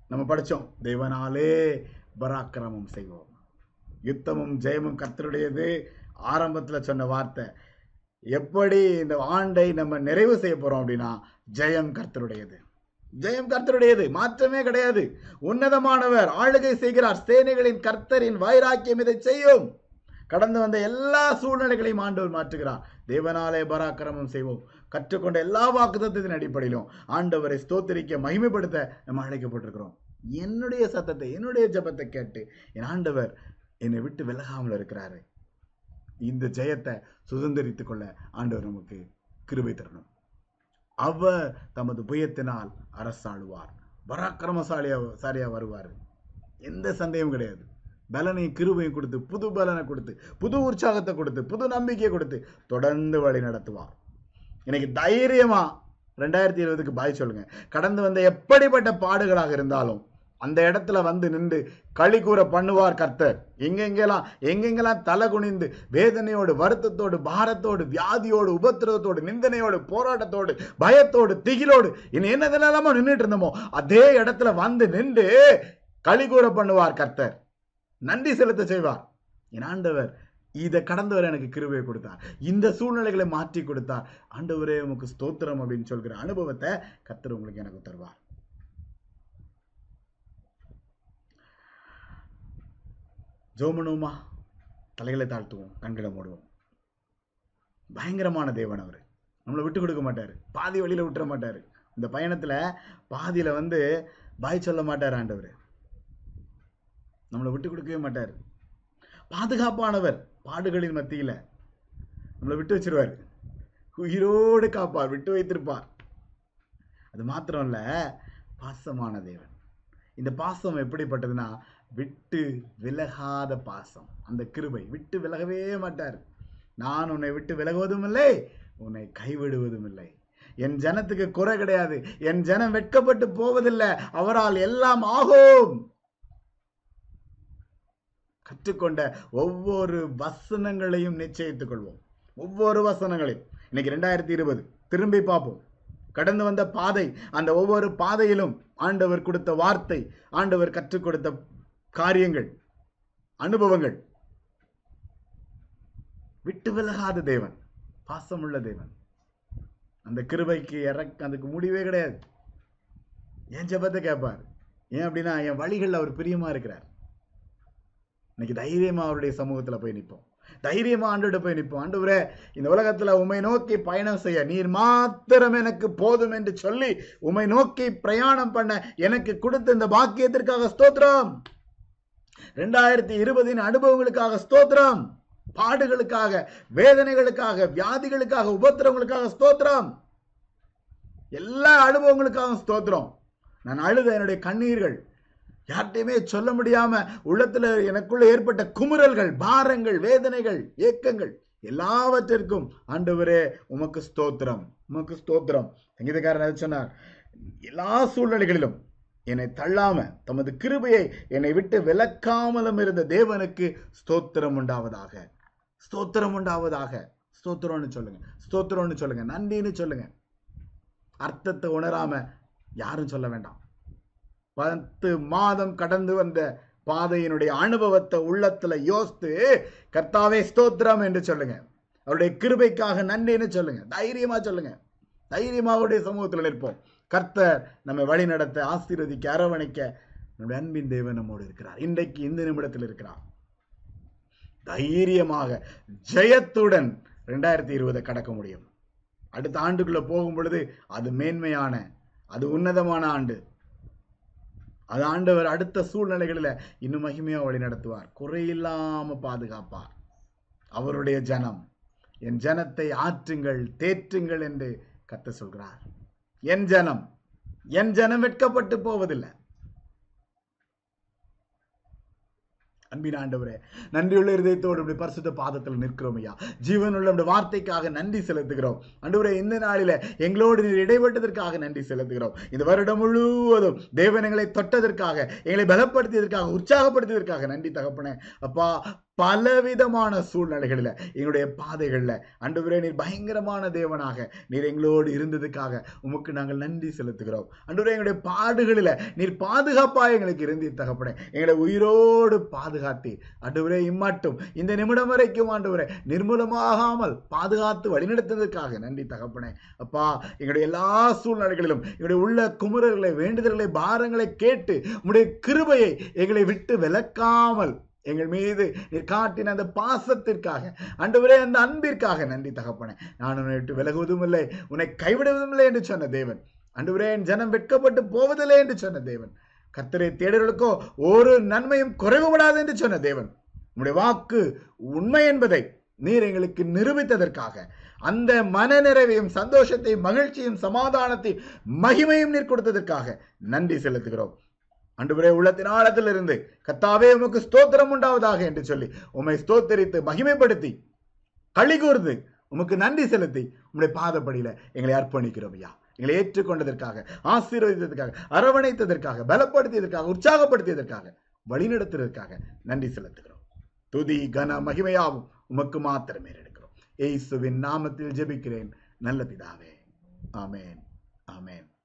நம்ம படித்தோம் தெய்வனாலே பராக்கிரமம் செய்வோம். யுத்தமும் ஜெயமும் கர்த்தருடையது. ஆரம்பத்தில் சொன்ன வார்த்தை. எப்படி இந்த ஆண்டை நம்ம நிறைவு செய்ய போறோம் அப்படின்னா ஜெயம் கர்த்தருடையது. ஜெயம் கர்த்தருடையது. மாற்றமே கிடையாது. உன்னதமானவர் ஆளுகை செய்கிறார். சேனைகளின் கர்த்தரின் வைராக்கியம் இதை செய்யும். கடந்து வந்த எல்லா சூழ்நிலைகளையும் ஆண்டவர் மாற்றுகிறார். தேவனாலே பராக்கிரமம் செய்வோம். கற்றுக்கொண்ட எல்லா வாக்குத்தத்தின் அடிப்படையிலும் ஆண்டவரை ஸ்தோத்தரிக்க மகிமைப்படுத்த நம்ம அழைக்கப்பட்டிருக்கிறோம். என்னுடைய சத்தத்தை என்னுடைய ஜபத்தை கேட்டு என் ஆண்டவர் என்னை விட்டு விலகாமல் இருக்கிறாரு. இந்த ஜெயத்தை சுதந்திரித்து கொள்ள ஆண்டவர் நமக்கு கிருபை தரணும். அவர் தமது புயத்தினால் அரசாளுவார். பராக்கிரமசாலியா சாலியா வருவார். எந்த சந்தேகமும் கிடையாது. பலனையும் கிருபையும் கொடுத்து புது பலனை கொடுத்து புது உற்சாகத்தை கொடுத்து புது நம்பிக்கையை கொடுத்து தொடர்ந்து வழி நடத்துவார். எனக்கு தைரியமா ரெண்டாயிரத்தி இருபதுக்கு பாய் சொல்லுங்க. கடந்து வந்த எப்படிப்பட்ட பாடுகளாக இருந்தாலும் அந்த இடத்துல வந்து நின்று களி கூற பண்ணுவார் கர்த்தர். எங்கெங்கெல்லாம் எங்கெங்கெல்லாம் தலை குனிந்து வேதனையோடு வருத்தத்தோடு பாரத்தோடு வியாதியோடு உபத்திரவத்தோடு நிந்தனையோடு போராட்டத்தோடு பயத்தோடு திகிலோடு இன்னும் என்னதெல்லாமோ நின்றுட்டு இருந்தோமோ அதே இடத்துல வந்து நின்று களி கூற பண்ணுவார் கர்த்தர். நன்றி செலுத்த செய்வார். என் ஆண்டவர் இதை கடந்தவர் எனக்கு கிருபையை கொடுத்தார். இந்த சூழ்நிலைகளை மாற்றி கொடுத்தார். ஆண்டவரே உமக்கு ஸ்தோத்திரம் அப்படின்னு சொல்கிற அனுபவத்தை கர்த்தர் உங்களுக்கு எனக்கு தருவார். ஜோமனுமா தலைகளை தாழ்த்துவோம் கண்களை மூடுவோம். பயங்கரமான தேவன் அவர். நம்மளை விட்டு கொடுக்க மாட்டார். பாதி வழியில் விட்டுற மாட்டார். இந்த பயணத்தில் பாதியில் வந்து பாய் சொல்ல மாட்டார் ஆண்டவர். நம்மளை விட்டு கொடுக்கவே மாட்டார். பாதுகாப்பானவர் பாடுகளின் மத்தியில் நம்மளை விட்டு வச்சிருவார். உயிரோடு காப்பார் விட்டு வைத்திருப்பார். அது மாத்திரம் இல்லை பாசமான தேவன். இந்த பாசம் எப்படிப்பட்டதுன்னா விட்டு விலகாத பாசம். அந்த கிருபை. விட்டு விலகவே மாட்டார். நான் உன்னை விட்டு விலகுவதும் இல்லை உன்னை கைவிடுவதும் இல்லை. என் ஜனத்துக்கு குறை கிடையாது. என் ஜனம் வெட்கப்பட்டு போவதில்லை. அவரால் எல்லாம் ஆகும். கற்றுக்கொண்ட ஒவ்வொரு வசனங்களையும் நிச்சயித்துக் கொள்வோம். ஒவ்வொரு வசனங்களையும். இன்னைக்கு ரெண்டாயிரத்தி இருபது. திரும்பி பார்ப்போம். கடந்து வந்த பாதை அந்த ஒவ்வொரு பாதையிலும் ஆண்டவர் கொடுத்த வார்த்தை ஆண்டவர் கற்றுக் கொடுத்த காரியங்கள் அனுபவங்கள். விட்டு விலகாத தேவன் பாசமுள்ள தேவன். அந்த கிருபைக்கு இறக்க அதுக்கு முடிவே கிடையாது. என் ஜபத்தை கேட்பார்? ஏன் அப்படின்னா என் வழிகளில் அவர் பிரியமா இருக்கிறார். இன்னைக்கு தைரியமாக அவருடைய சமூகத்துல போய் நிற்போம் தைரியமாக ஆண்டுகிட்ட போய் நிற்போம் ஆண்டவரே இந்த உலகத்துல உம்மை நோக்கி பயணம் செய்ய நீர் மாத்திரம் எனக்கு போதும் என்று சொல்லி உம்மை நோக்கி பிரயாணம் பண்ண எனக்கு கொடுத்த இந்த பாக்கியத்திற்காக ஸ்தோத்திரம். ரெண்டாயிரத்தி இருபதின் அனுபவங்களுக்காக ஸ்தோத்திரம். பாடுகளுக்காக வேதனைகளுக்காக வியாதிகளுக்காக உபத்திரங்களுக்காக ஸ்தோத்திரம். எல்லா அனுபவங்களுக்காக ஸ்தோத்திரம். நான் அழுத என்னுடைய கண்ணீர்கள் யார்கிட்டையுமே சொல்ல முடியாம உள்ளத்துல எனக்குள்ள ஏற்பட்ட குமுறல்கள் பாரங்கள் வேதனைகள் ஏக்கங்கள் எல்லாவற்றிற்கும் ஆண்டவரே உமக்கு ஸ்தோத்திரம் உமக்கு ஸ்தோத்திரம். சங்கீதக்காரன் அதை சொன்னார் எல்லா சூழ்நிலைகளிலும் என்னை தள்ளாம தமது கிருபையை என்னை விட்டு விலக்காமலும் இருந்த தேவனுக்கு ஸ்தோத்திரம் உண்டாவதாக. ஸ்தோத்திரம் உண்டாவதாக. ஸ்தோத்திரம்னு சொல்லுங்க. ஸ்தோத்திரம்னு சொல்லுங்க. நன்றின்னு சொல்லுங்க. அர்த்தத்தை உணராம யாரும் சொல்ல வேண்டாம். பத்து மாதம் கடந்து வந்த பாதையினுடைய அனுபவத்தை உள்ளத்துல யோசித்து கர்த்தாவே ஸ்தோத்திரம் என்று சொல்லுங்க. அவருடைய கிருபைக்காக நன்றின்னு சொல்லுங்க. தைரியமா சொல்லுங்க. தைரியமா அவருடைய சமூகத்தில் நிற்போம். கர்த்தர் நம்மை வழி நடத்த ஆசீர்வதிக்க அரவணைக்க நம்முடைய அன்பின் தேவன் நம்மோடு இருக்கிறார். இன்றைக்கு இந்த நிமிடத்தில் இருக்கிறார். தைரியமாக ஜெயத்துடன் ரெண்டாயிரத்தி இருபதை கடக்க முடியும். அடுத்த ஆண்டுக்குள்ள போகும் பொழுது அது மேன்மையான அது உன்னதமான ஆண்டு. அது ஆண்டவர் அடுத்த சூழ்நிலைகளில் இன்னும் மகிமையாக வழி நடத்துவார். குறையில்லாம பாதுகாப்பார். அவருடைய ஜனம் என் ஜனத்தை ஆற்றுங்கள் தேற்றுங்கள் என்று கத்த சொல்கிறார். என் ஜனம் என் ஜனம் வெட்கப்பட்டு போவதில்லை. அன்பின் ஆண்டவரே நன்றியுள்ள இருதயத்தோடு இப்படி பரிசுத்த பாதத்தில் நிற்கிறோம் ஐயா. ஜீவனுள்ள நம்முடைய வார்த்தைக்காக நன்றி செலுத்துகிறோம். அன்றுவரே இந்த நாளில எங்களோடு நீர் இடைப்பட்டதற்காக நன்றி செலுத்துகிறோம். இந்த வருடம் முழுவதும் தேவன் எங்களை தொட்டதற்காக எங்களை பலப்படுத்தியதற்காக உற்சாகப்படுத்தியதற்காக நன்றி தகப்பனே. அப்பா பலவிதமான சூழ்நிலைகளில் எங்களுடைய பாதைகளில் அன்றுவரே நீர் பயங்கரமான தேவனாக நீர் எங்களோடு இருந்ததுக்காக உமக்கு நாங்கள் நன்றி செலுத்துகிறோம். அன்றுவரே எங்களுடைய பாடுகளில் நீர் பாதுகாப்பாக எங்களுக்கு இருந்தி தகப்பனே. எங்களை உயிரோடு பாதுகாத்தி அன்றுவரே இம்மாட்டும் இந்த நிமிடம் வரைக்கும் ஆண்டவரே நிர்மூலமாகாமல் பாதுகாத்து வழிநடத்துவதற்காக நன்றி தகப்பனே. அப்பா எங்களுடைய எல்லா சூழ்நிலைகளிலும் எங்களுடைய உள்ள குமுறல்களை வேண்டுதல்களை பாரங்களை கேட்டு உங்களுடைய கிருபையை எங்களை விட்டு விளக்காமல் எங்கள் மீது நீர் காட்டின அந்த பாசத்திற்காக அன்றுவரே அந்த அன்பிற்காக நன்றி தகப்பனே. நான் உன்னை விட்டு விலகுவதும் இல்லை உன்னை கைவிடுவதும் இல்லை என்று சொன்ன தேவன். அன்றுவரே என் ஜனம் வெட்கப்பட்டு போவதில்லை என்று சொன்ன தேவன். கத்தரை தேடர்களுக்கோ ஒரு நன்மையும் குறைவுபடாது என்று சொன்ன தேவன். உங்களுடைய வாக்கு உண்மை என்பதை நீர் எங்களுக்கு நிரூபித்ததற்காக அந்த மன நிறைவையும் சந்தோஷத்தையும் மகிழ்ச்சியும் சமாதானத்தையும் மகிமையும் நீர் கொடுத்ததற்காக நன்றி செலுத்துகிறோம். அன்றுவரே உள்ளத்தின் ஆழத்திலிருந்து கத்தாவே உமக்கு ஸ்தோத்திரம் உண்டாவதாக என்று சொல்லி உம்மை ஸ்தோத்தரித்து மகிமைப்படுத்தி களி கூர்ந்து உமக்கு நன்றி செலுத்தி உங்களுடைய பாதப்படியில எங்களை அர்ப்பணிக்கிறோம் ஐயா. எங்களை ஏற்றுக்கொண்டதற்காக ஆசீர்வதித்ததற்காக அரவணைத்ததற்காக பலப்படுத்தியதற்காக உற்சாகப்படுத்தியதற்காக வழிநடத்துவதற்காக நன்றி செலுத்துகிறோம். துதி கன மகிமையாவும் உமக்கு மாத்திரமே எடுக்கிறோம். ஏசுவின் நாமத்தில் ஜெபிக்கிறேன். நல்ல பிதாவே. ஆமேன். ஆமேன்.